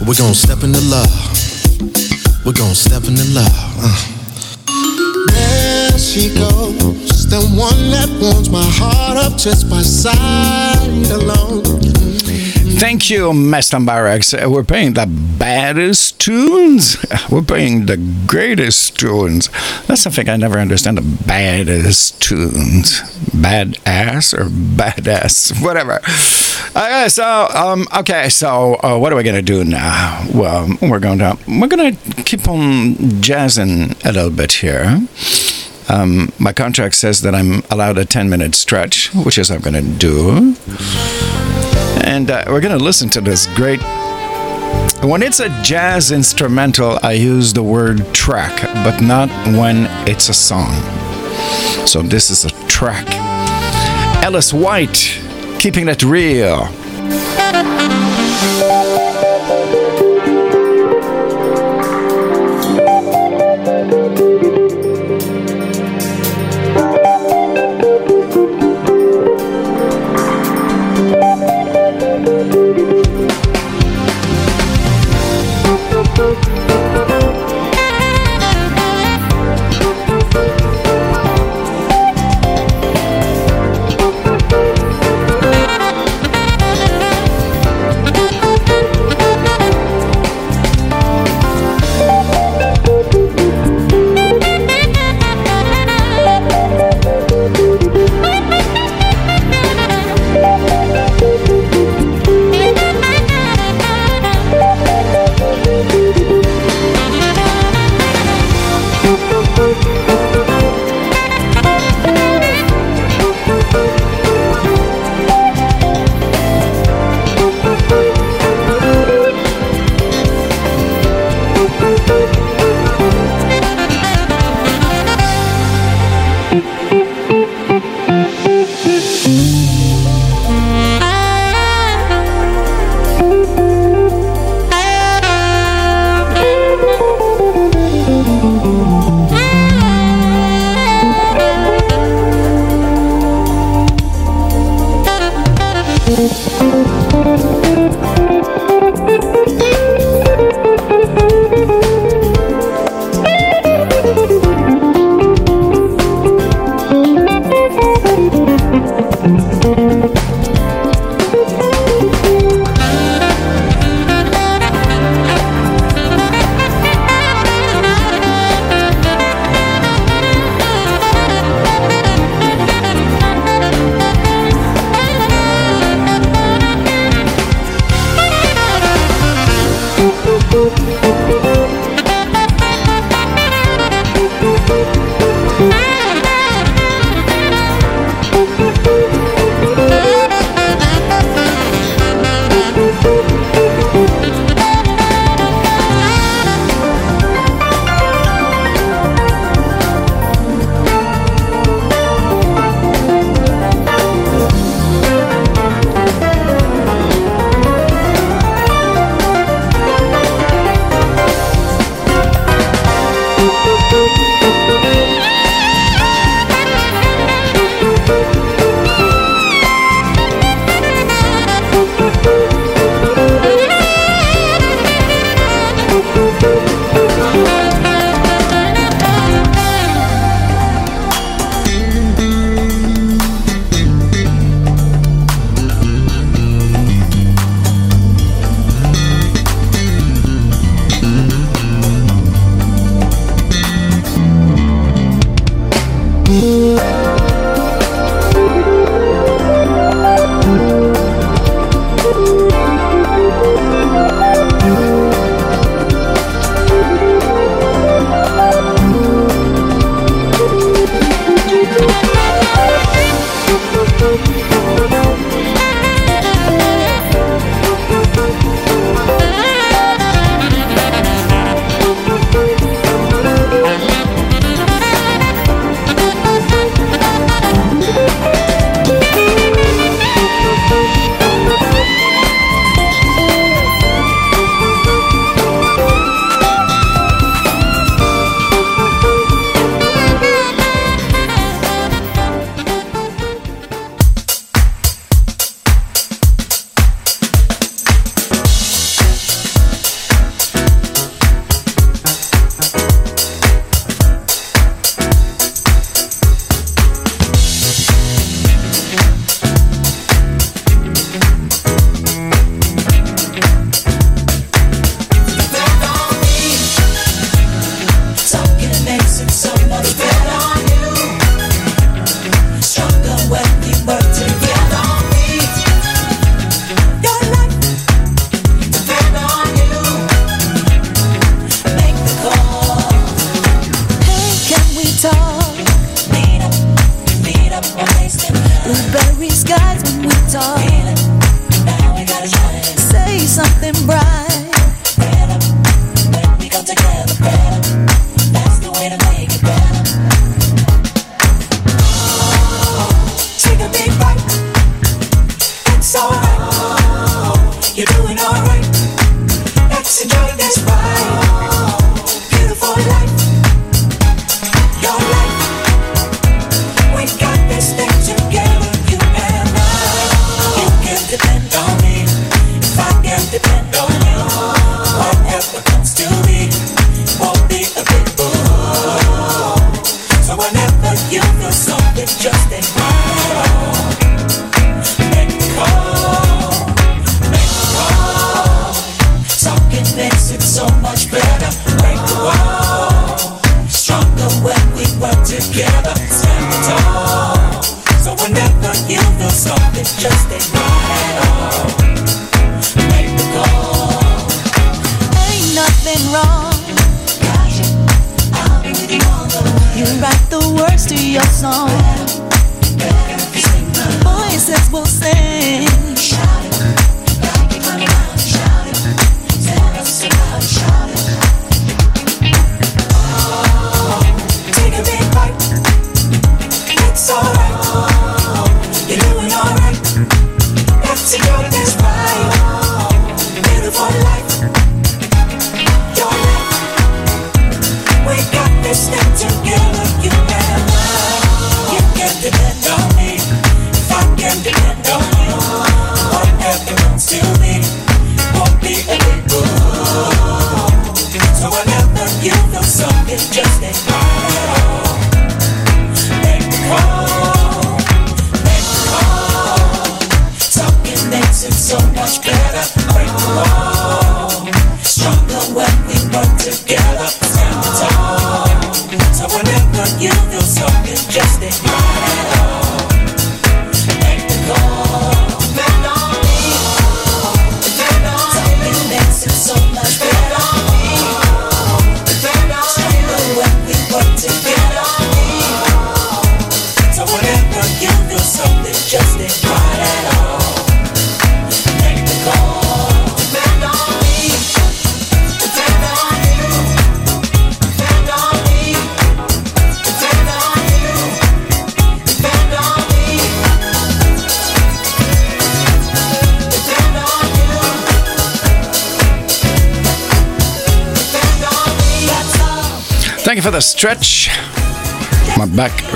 We're gonna step into love. We're gonna step into love. Uh. There she goes, the one that warms my heart up just by sight alone. Thank you, Master Barracks. Uh, We're playing the baddest tunes. *laughs* We're playing the greatest tunes. That's something I never understand. The baddest tunes. Badass or badass, *laughs* whatever. Okay, so um, okay, so uh, what are we gonna do now? Well, we're going to we're gonna keep on jazzing a little bit here. Um, my contract says that I'm allowed a 10 minute stretch, which is I'm gonna do. And uh, we're going to listen to this great. When it's a jazz instrumental, I use the word track, but not when it's a song. So this is a track. Ellis White, keeping it real.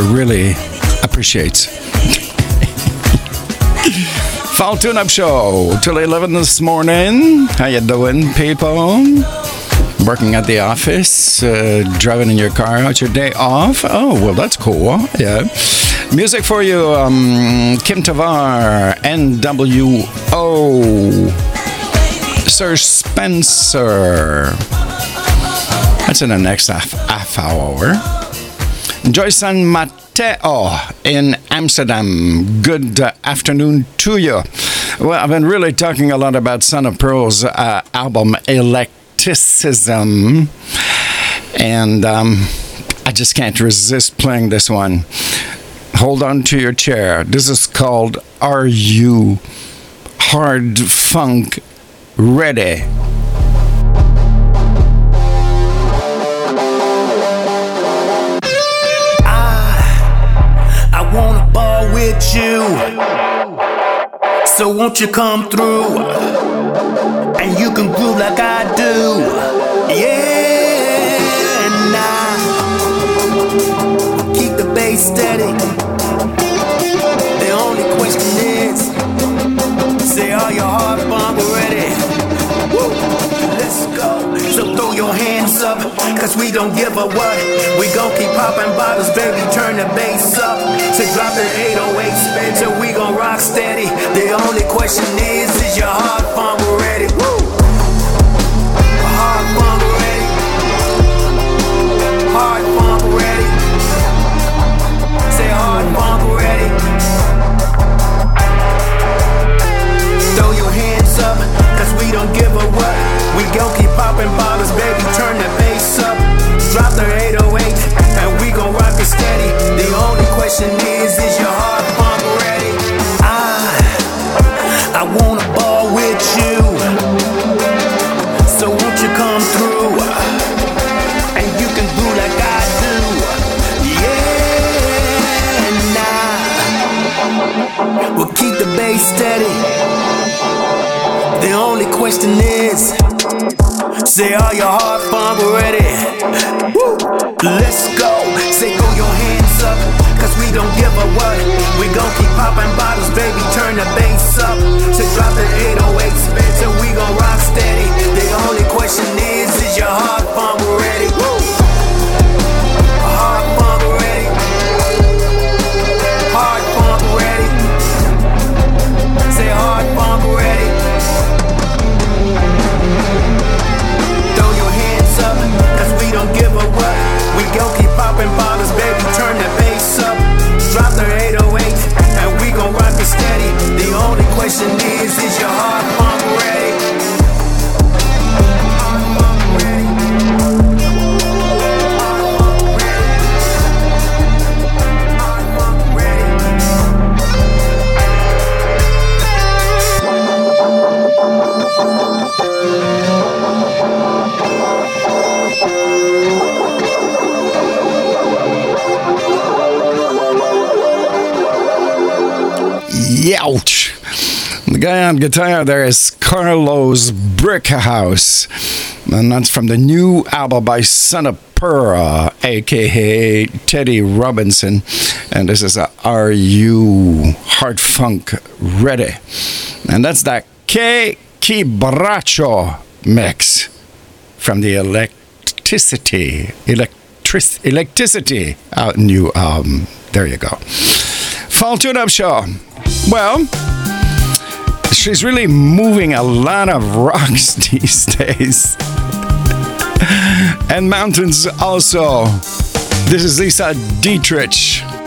Really appreciates. Fall Tune Up Show till 11 this morning. How you doing, people? Working at the office, uh, driving in your car out your day off. Oh, well, that's cool. Yeah. Music for you, um, Kim Tavar, NWO, Sir Spencer. That's in the next half, half hour. Joy San Mateo in Amsterdam. Good uh, afternoon to you. Well, I've been really talking a lot about Son of Pearl's uh, album Electicism, and um, I just can't resist playing this one. Hold on to your chair. This is called Are You Hard Funk Ready? With you. So won't you come through? And you can groove like I do. Cause we don't give a what. We gon' keep popping bottles, baby, turn the bass up. So drop the 808 spin, so we gon' rock steady. The only question is, is your heart funk ready? Woo! Heart funk ready. Heart funk ready. Say heart funk ready. Throw your hands up, cause we don't give a what. We gon' keep popping bottles, question is, is your heart pump ready? I, I wanna ball with you. So won't you come through? And you can do like I do. Yeah, and I will keep the bass steady. The only question is, say, are your heart pump ready? Woo, let's go we don't give a what. We gon' keep popping bottles, baby, turn the bass up. Say drop the 808s, so we gon' rock steady. The only question is, is your heart funk guy on guitar there is Carlos Brickhouse, and that's from the new album by Son of Pura, aka Teddy Robinson. And this is a You Hard Funk Ready? And that's that Que Quebracho mix from the electricity, electric, electricity out new album. There you go. Fall tune up show. Well, she's really moving a lot of rocks *laughs* these days. and mountains also. This is Lisa Dietrich.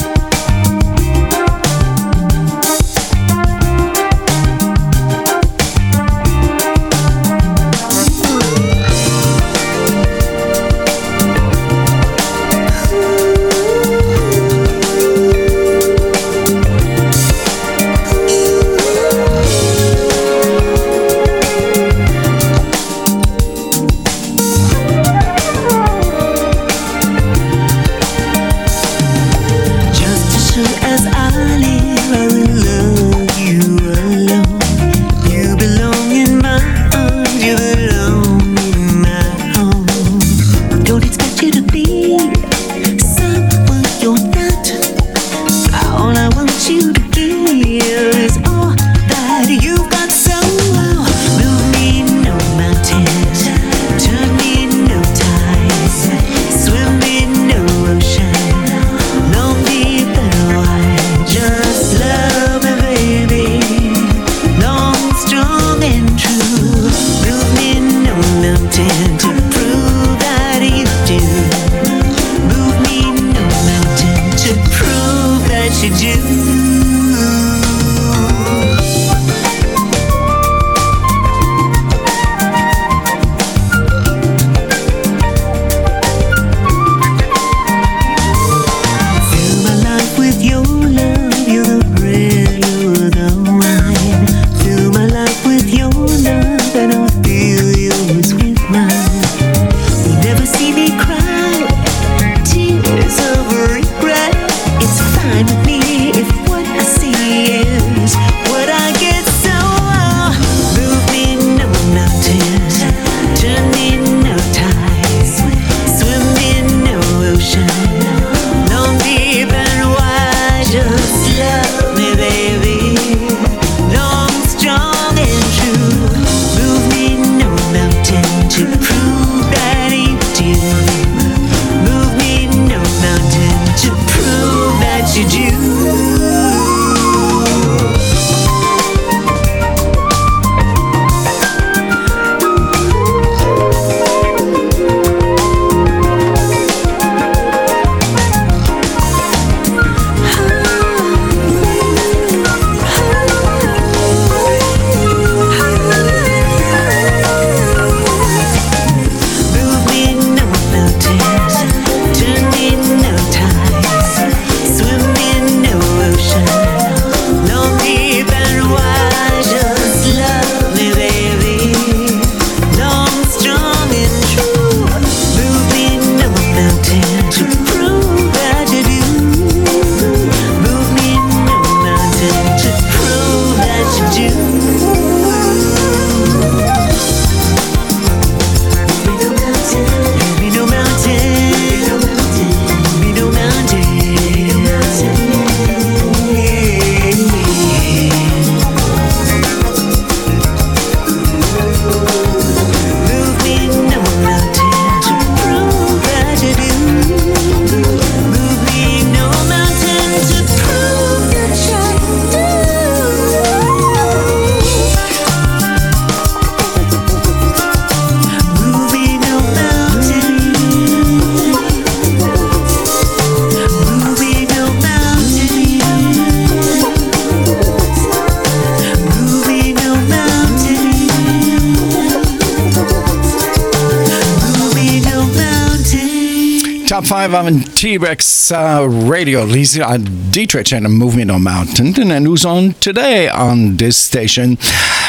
Top five on T-Rex uh, Radio. Lisa uh, Dietrich and Moving on Mountain. And who's on today on this station?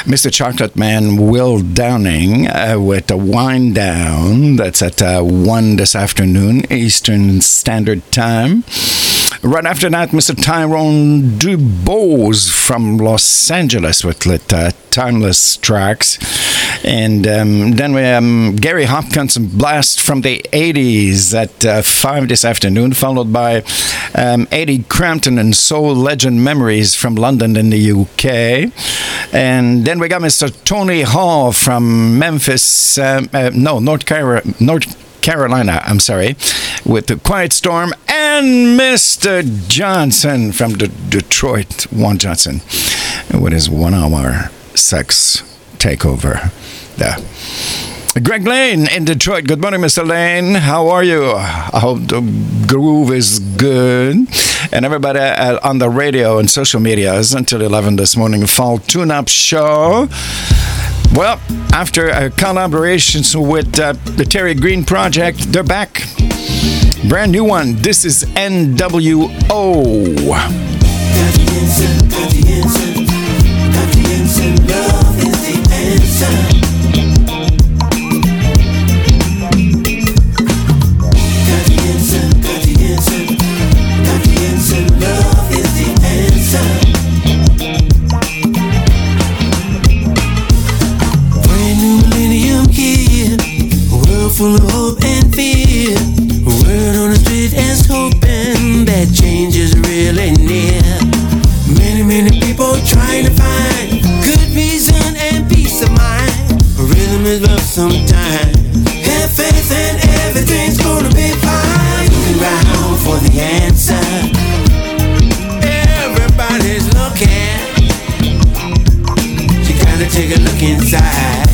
Mr. Chocolate Man Will Downing uh, with a wind down. That's at uh, 1 this afternoon, Eastern Standard Time. Right after that, Mr. Tyrone Dubose from Los Angeles with uh, Timeless Tracks. And um, then we have um, Gary Hopkins Blast from the 80s at uh, 5 this afternoon, followed by um, Eddie Crampton and Soul Legend Memories from London in the UK. And then we got Mr. Tony Hall from Memphis, um, uh, no, North Carolina. North Carolina, I'm sorry, with the Quiet Storm, and Mr. Johnson from the Detroit, Juan Johnson, with his one hour sex takeover there. Greg Lane in Detroit. Good morning, Mr. Lane. How are you? I hope the groove is good. And everybody uh, on the radio and social medias until 11 this morning, Fall Tune Up Show. Well, after a collaboration with uh, the Terry Green Project, they're back. Brand new one. This is NWO. Full of hope and fear. Word on the street is hoping that change is really near. Many, many people trying to find good reason and peace of mind. Rhythm is rough sometimes. Have faith and everything's gonna be fine. Looking around for the answer. Everybody's looking. You gotta take a look inside.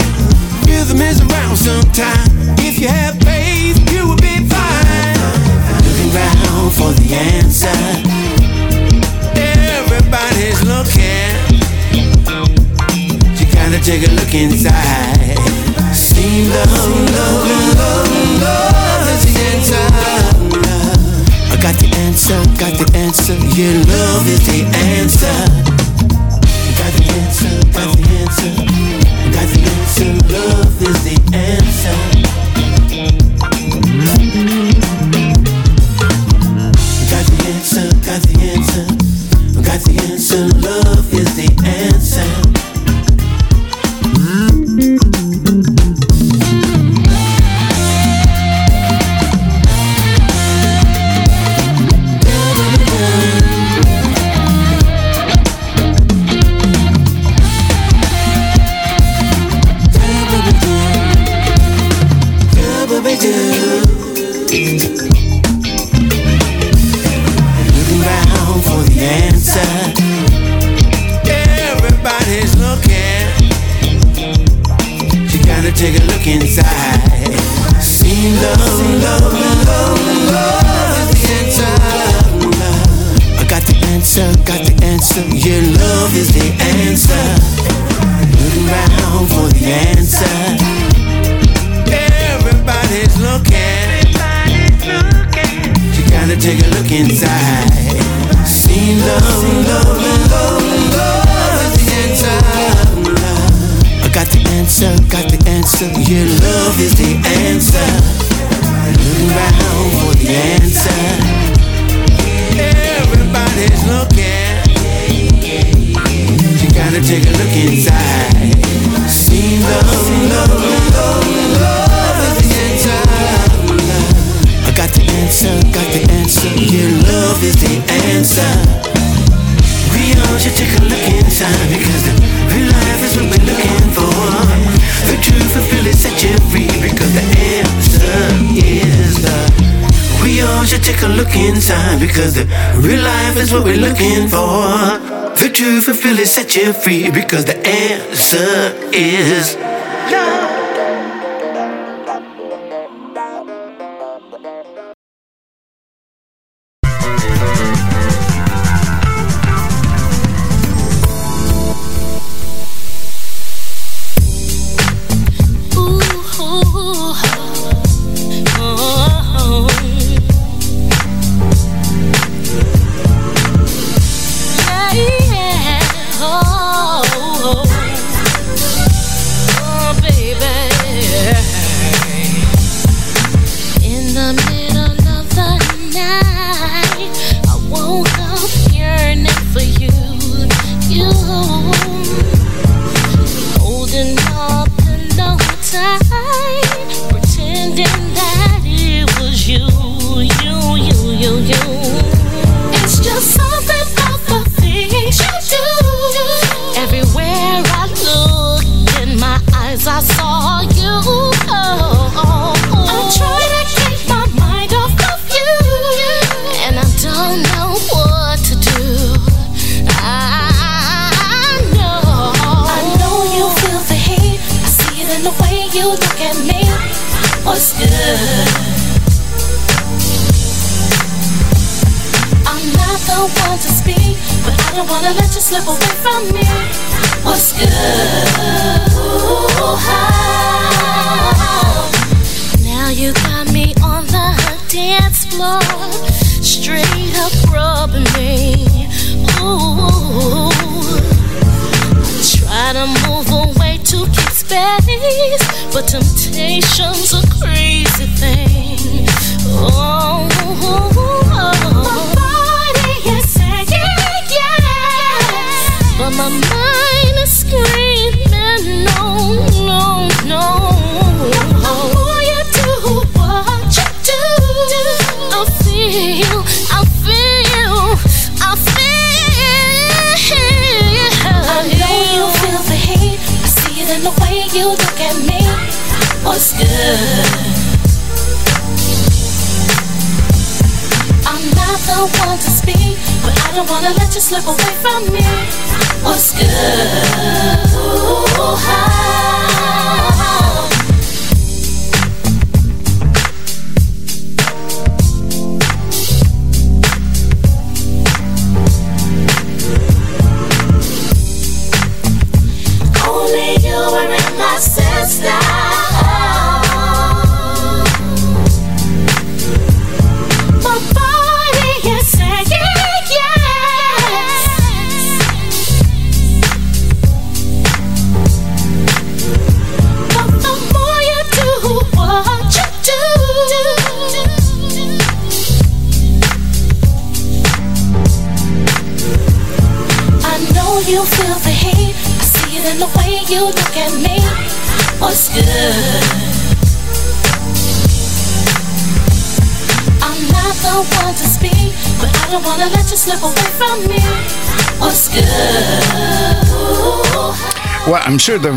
Rhythm is around sometime. If you have faith, you will be fine. Looking around for the answer. Everybody's looking. You gotta take a look inside. See love, love, love, love is the answer. I got the answer, got the answer. Yeah, love is the answer. Got the answer, got the answer. Got the answer, love is the answer. got the answer. We got the answer, love is free because the answer is I don't wanna let you slip away from me. What's good? Ooh, sure the,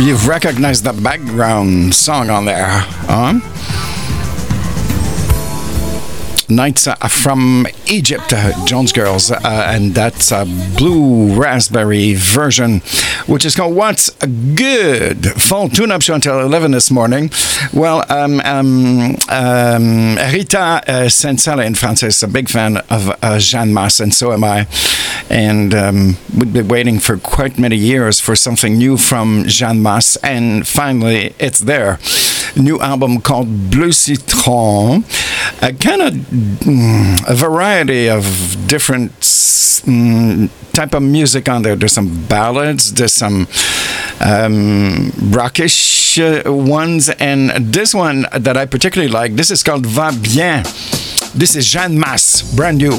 you've recognized the background song on there, huh? Nights uh, from Egypt, uh, Jones Girls, uh, and that's a blue raspberry version, which is called What's a Good? Fall tune up show until 11 this morning. Well, um, um, um, Rita uh, Sensala in France is a big fan of uh, Jeanne Mas, and so am I. And um, we've been waiting for quite many years for something new from Jeanne Mas, and finally it's there. New album called Bleu Citron. A kind of mm, a variety of different mm, type of music on there. There's some ballads, there's some um, rockish uh, ones, and this one that I particularly like. This is called Va Bien. This is Jeanne Mas, brand new.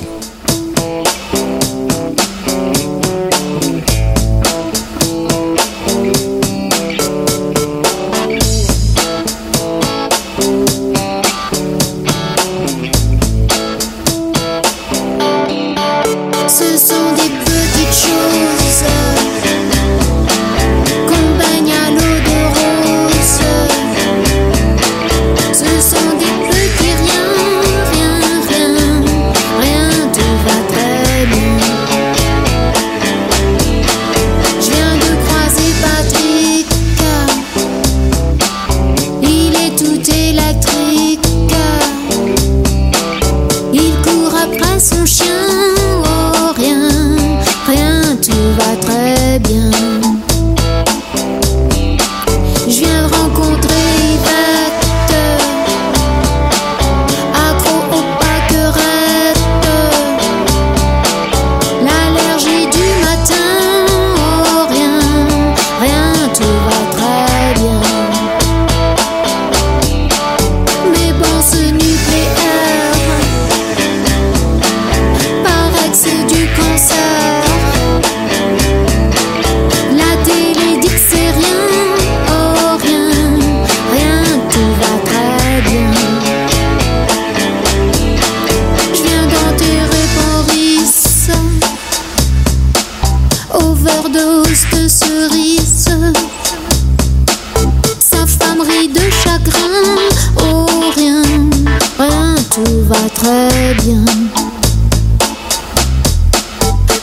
va très bien.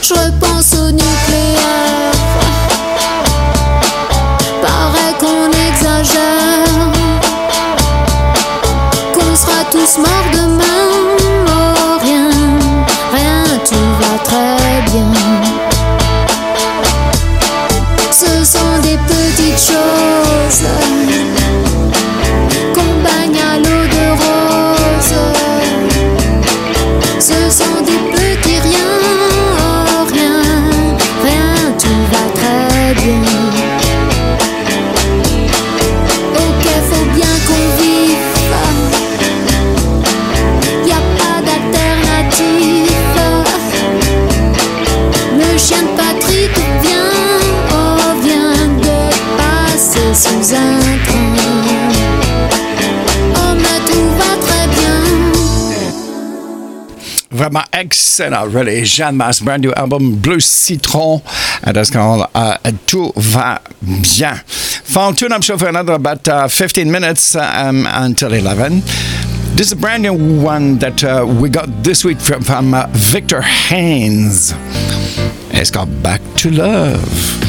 Je excellent, really. Jeanne Mas, brand new album, Bleu Citron. And it's called uh, Tout va bien. Fall tune up show for another about uh, 15 minutes um, until 11. This is a brand new one that uh, we got this week from, from uh, Victor Haynes. It's called Back to Love.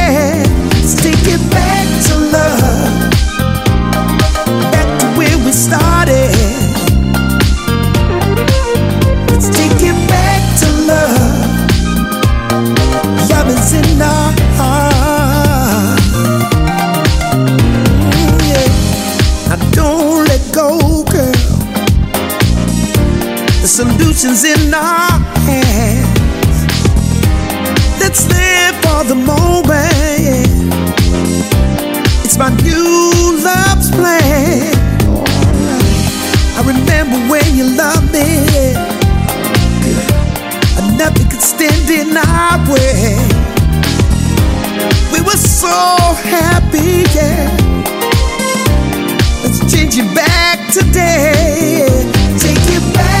solution's in our hands. Let's live for the moment. It's my new love's plan. I remember when you loved me. Nothing could stand in our way. We were so happy, yeah. Let's change it back today. Take it back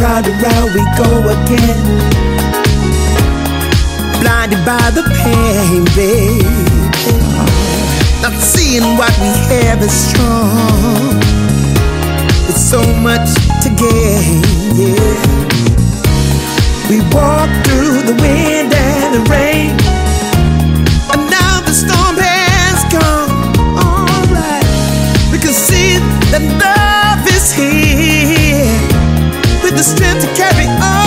Round and round we go again. Blinded by the pain, baby. Not seeing what we have is strong. It's so much to gain, yeah. We walk through the wind and the rain. And now the storm has gone. Alright. We can see that love is here the strength to carry on.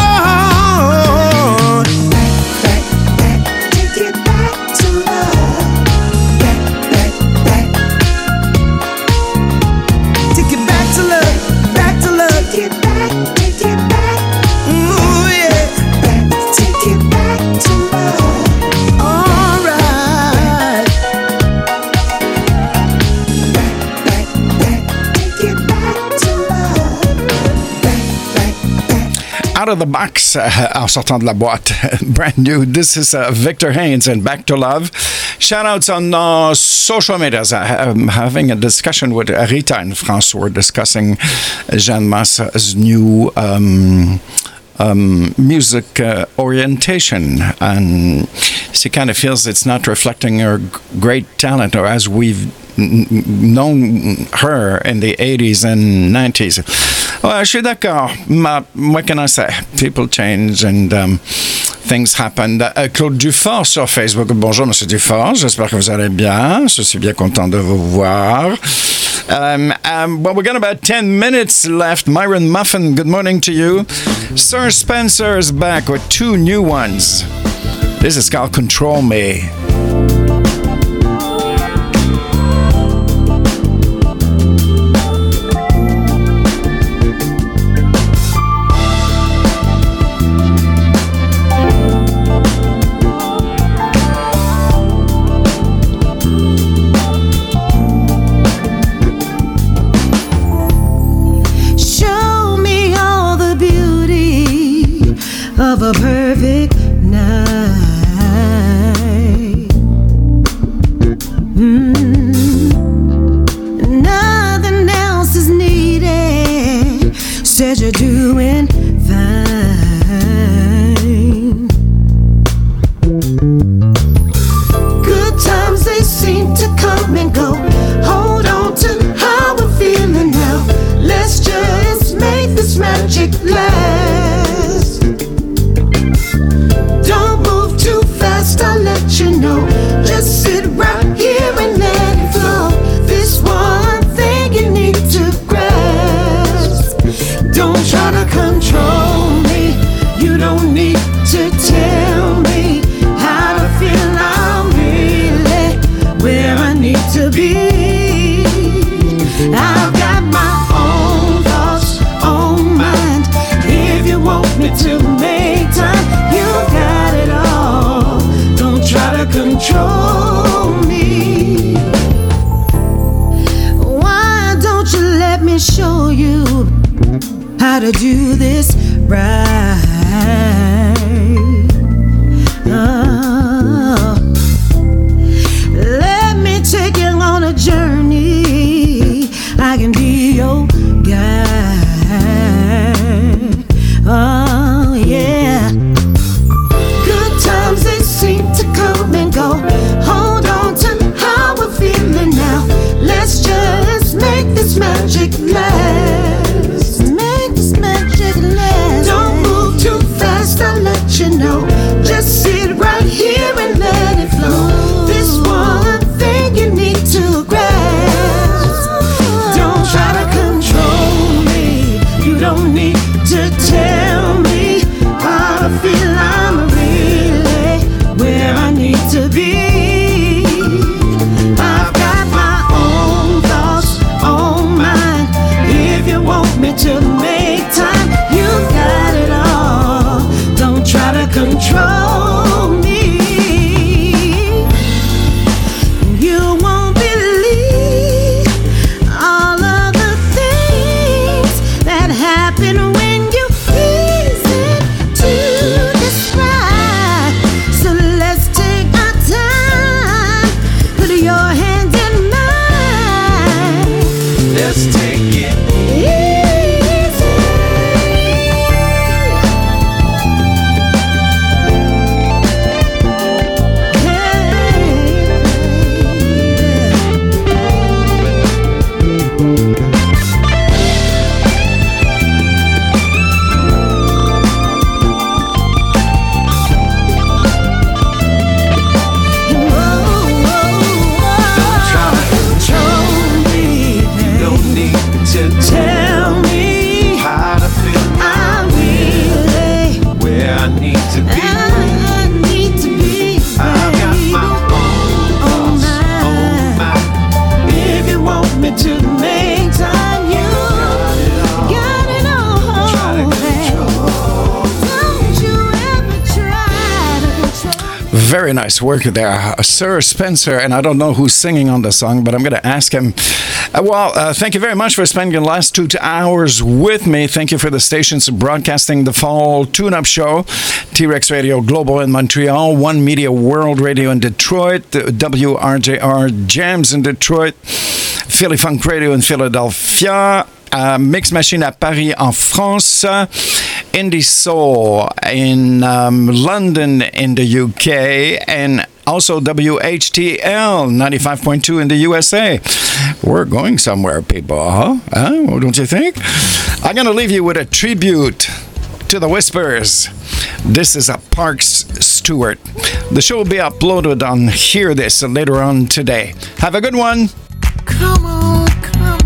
The box uh, en sortant de la boîte. *laughs* Brand new. This is uh, Victor Haynes and Back to Love. Shout outs on uh, social media. I'm having a discussion with Rita and France. We're discussing Jeanne Mas's new. Um, um, music uh, orientation, and she kind of feels it's not reflecting her great talent, or as we've known her in the 80s and 90s. Je suis d'accord. Ma- What can I say? People change and um, things happen. Uh, Claude Dufort sur Facebook. Bonjour, Monsieur Dufort. J'espère que vous allez bien. Je suis bien content de vous voir. Um, um, well, we got about 10 minutes left. Myron Muffin, good morning to you. Sir Spencer is back with two new ones. This is called Control Me. of a perfect gotta do this right. Work there, uh, Sir Spencer, and I don't know who's singing on the song, but I'm going to ask him. Uh, well, uh, thank you very much for spending the last two hours with me. Thank you for the stations broadcasting the fall tune up show, T Rex Radio Global in Montreal, One Media World Radio in Detroit, WRJR Jams in Detroit, Philly Funk Radio in Philadelphia. Uh, Mix Machine à Paris en France indie soul in um, London in the UK and also WHTL 95.2 in the USA. We're going somewhere, people, huh? huh? Don't you think? I'm going to leave you with a tribute to the Whispers. This is a Parks Stewart. The show will be uploaded on Hear This later on today. Have a good one. Come on, come on.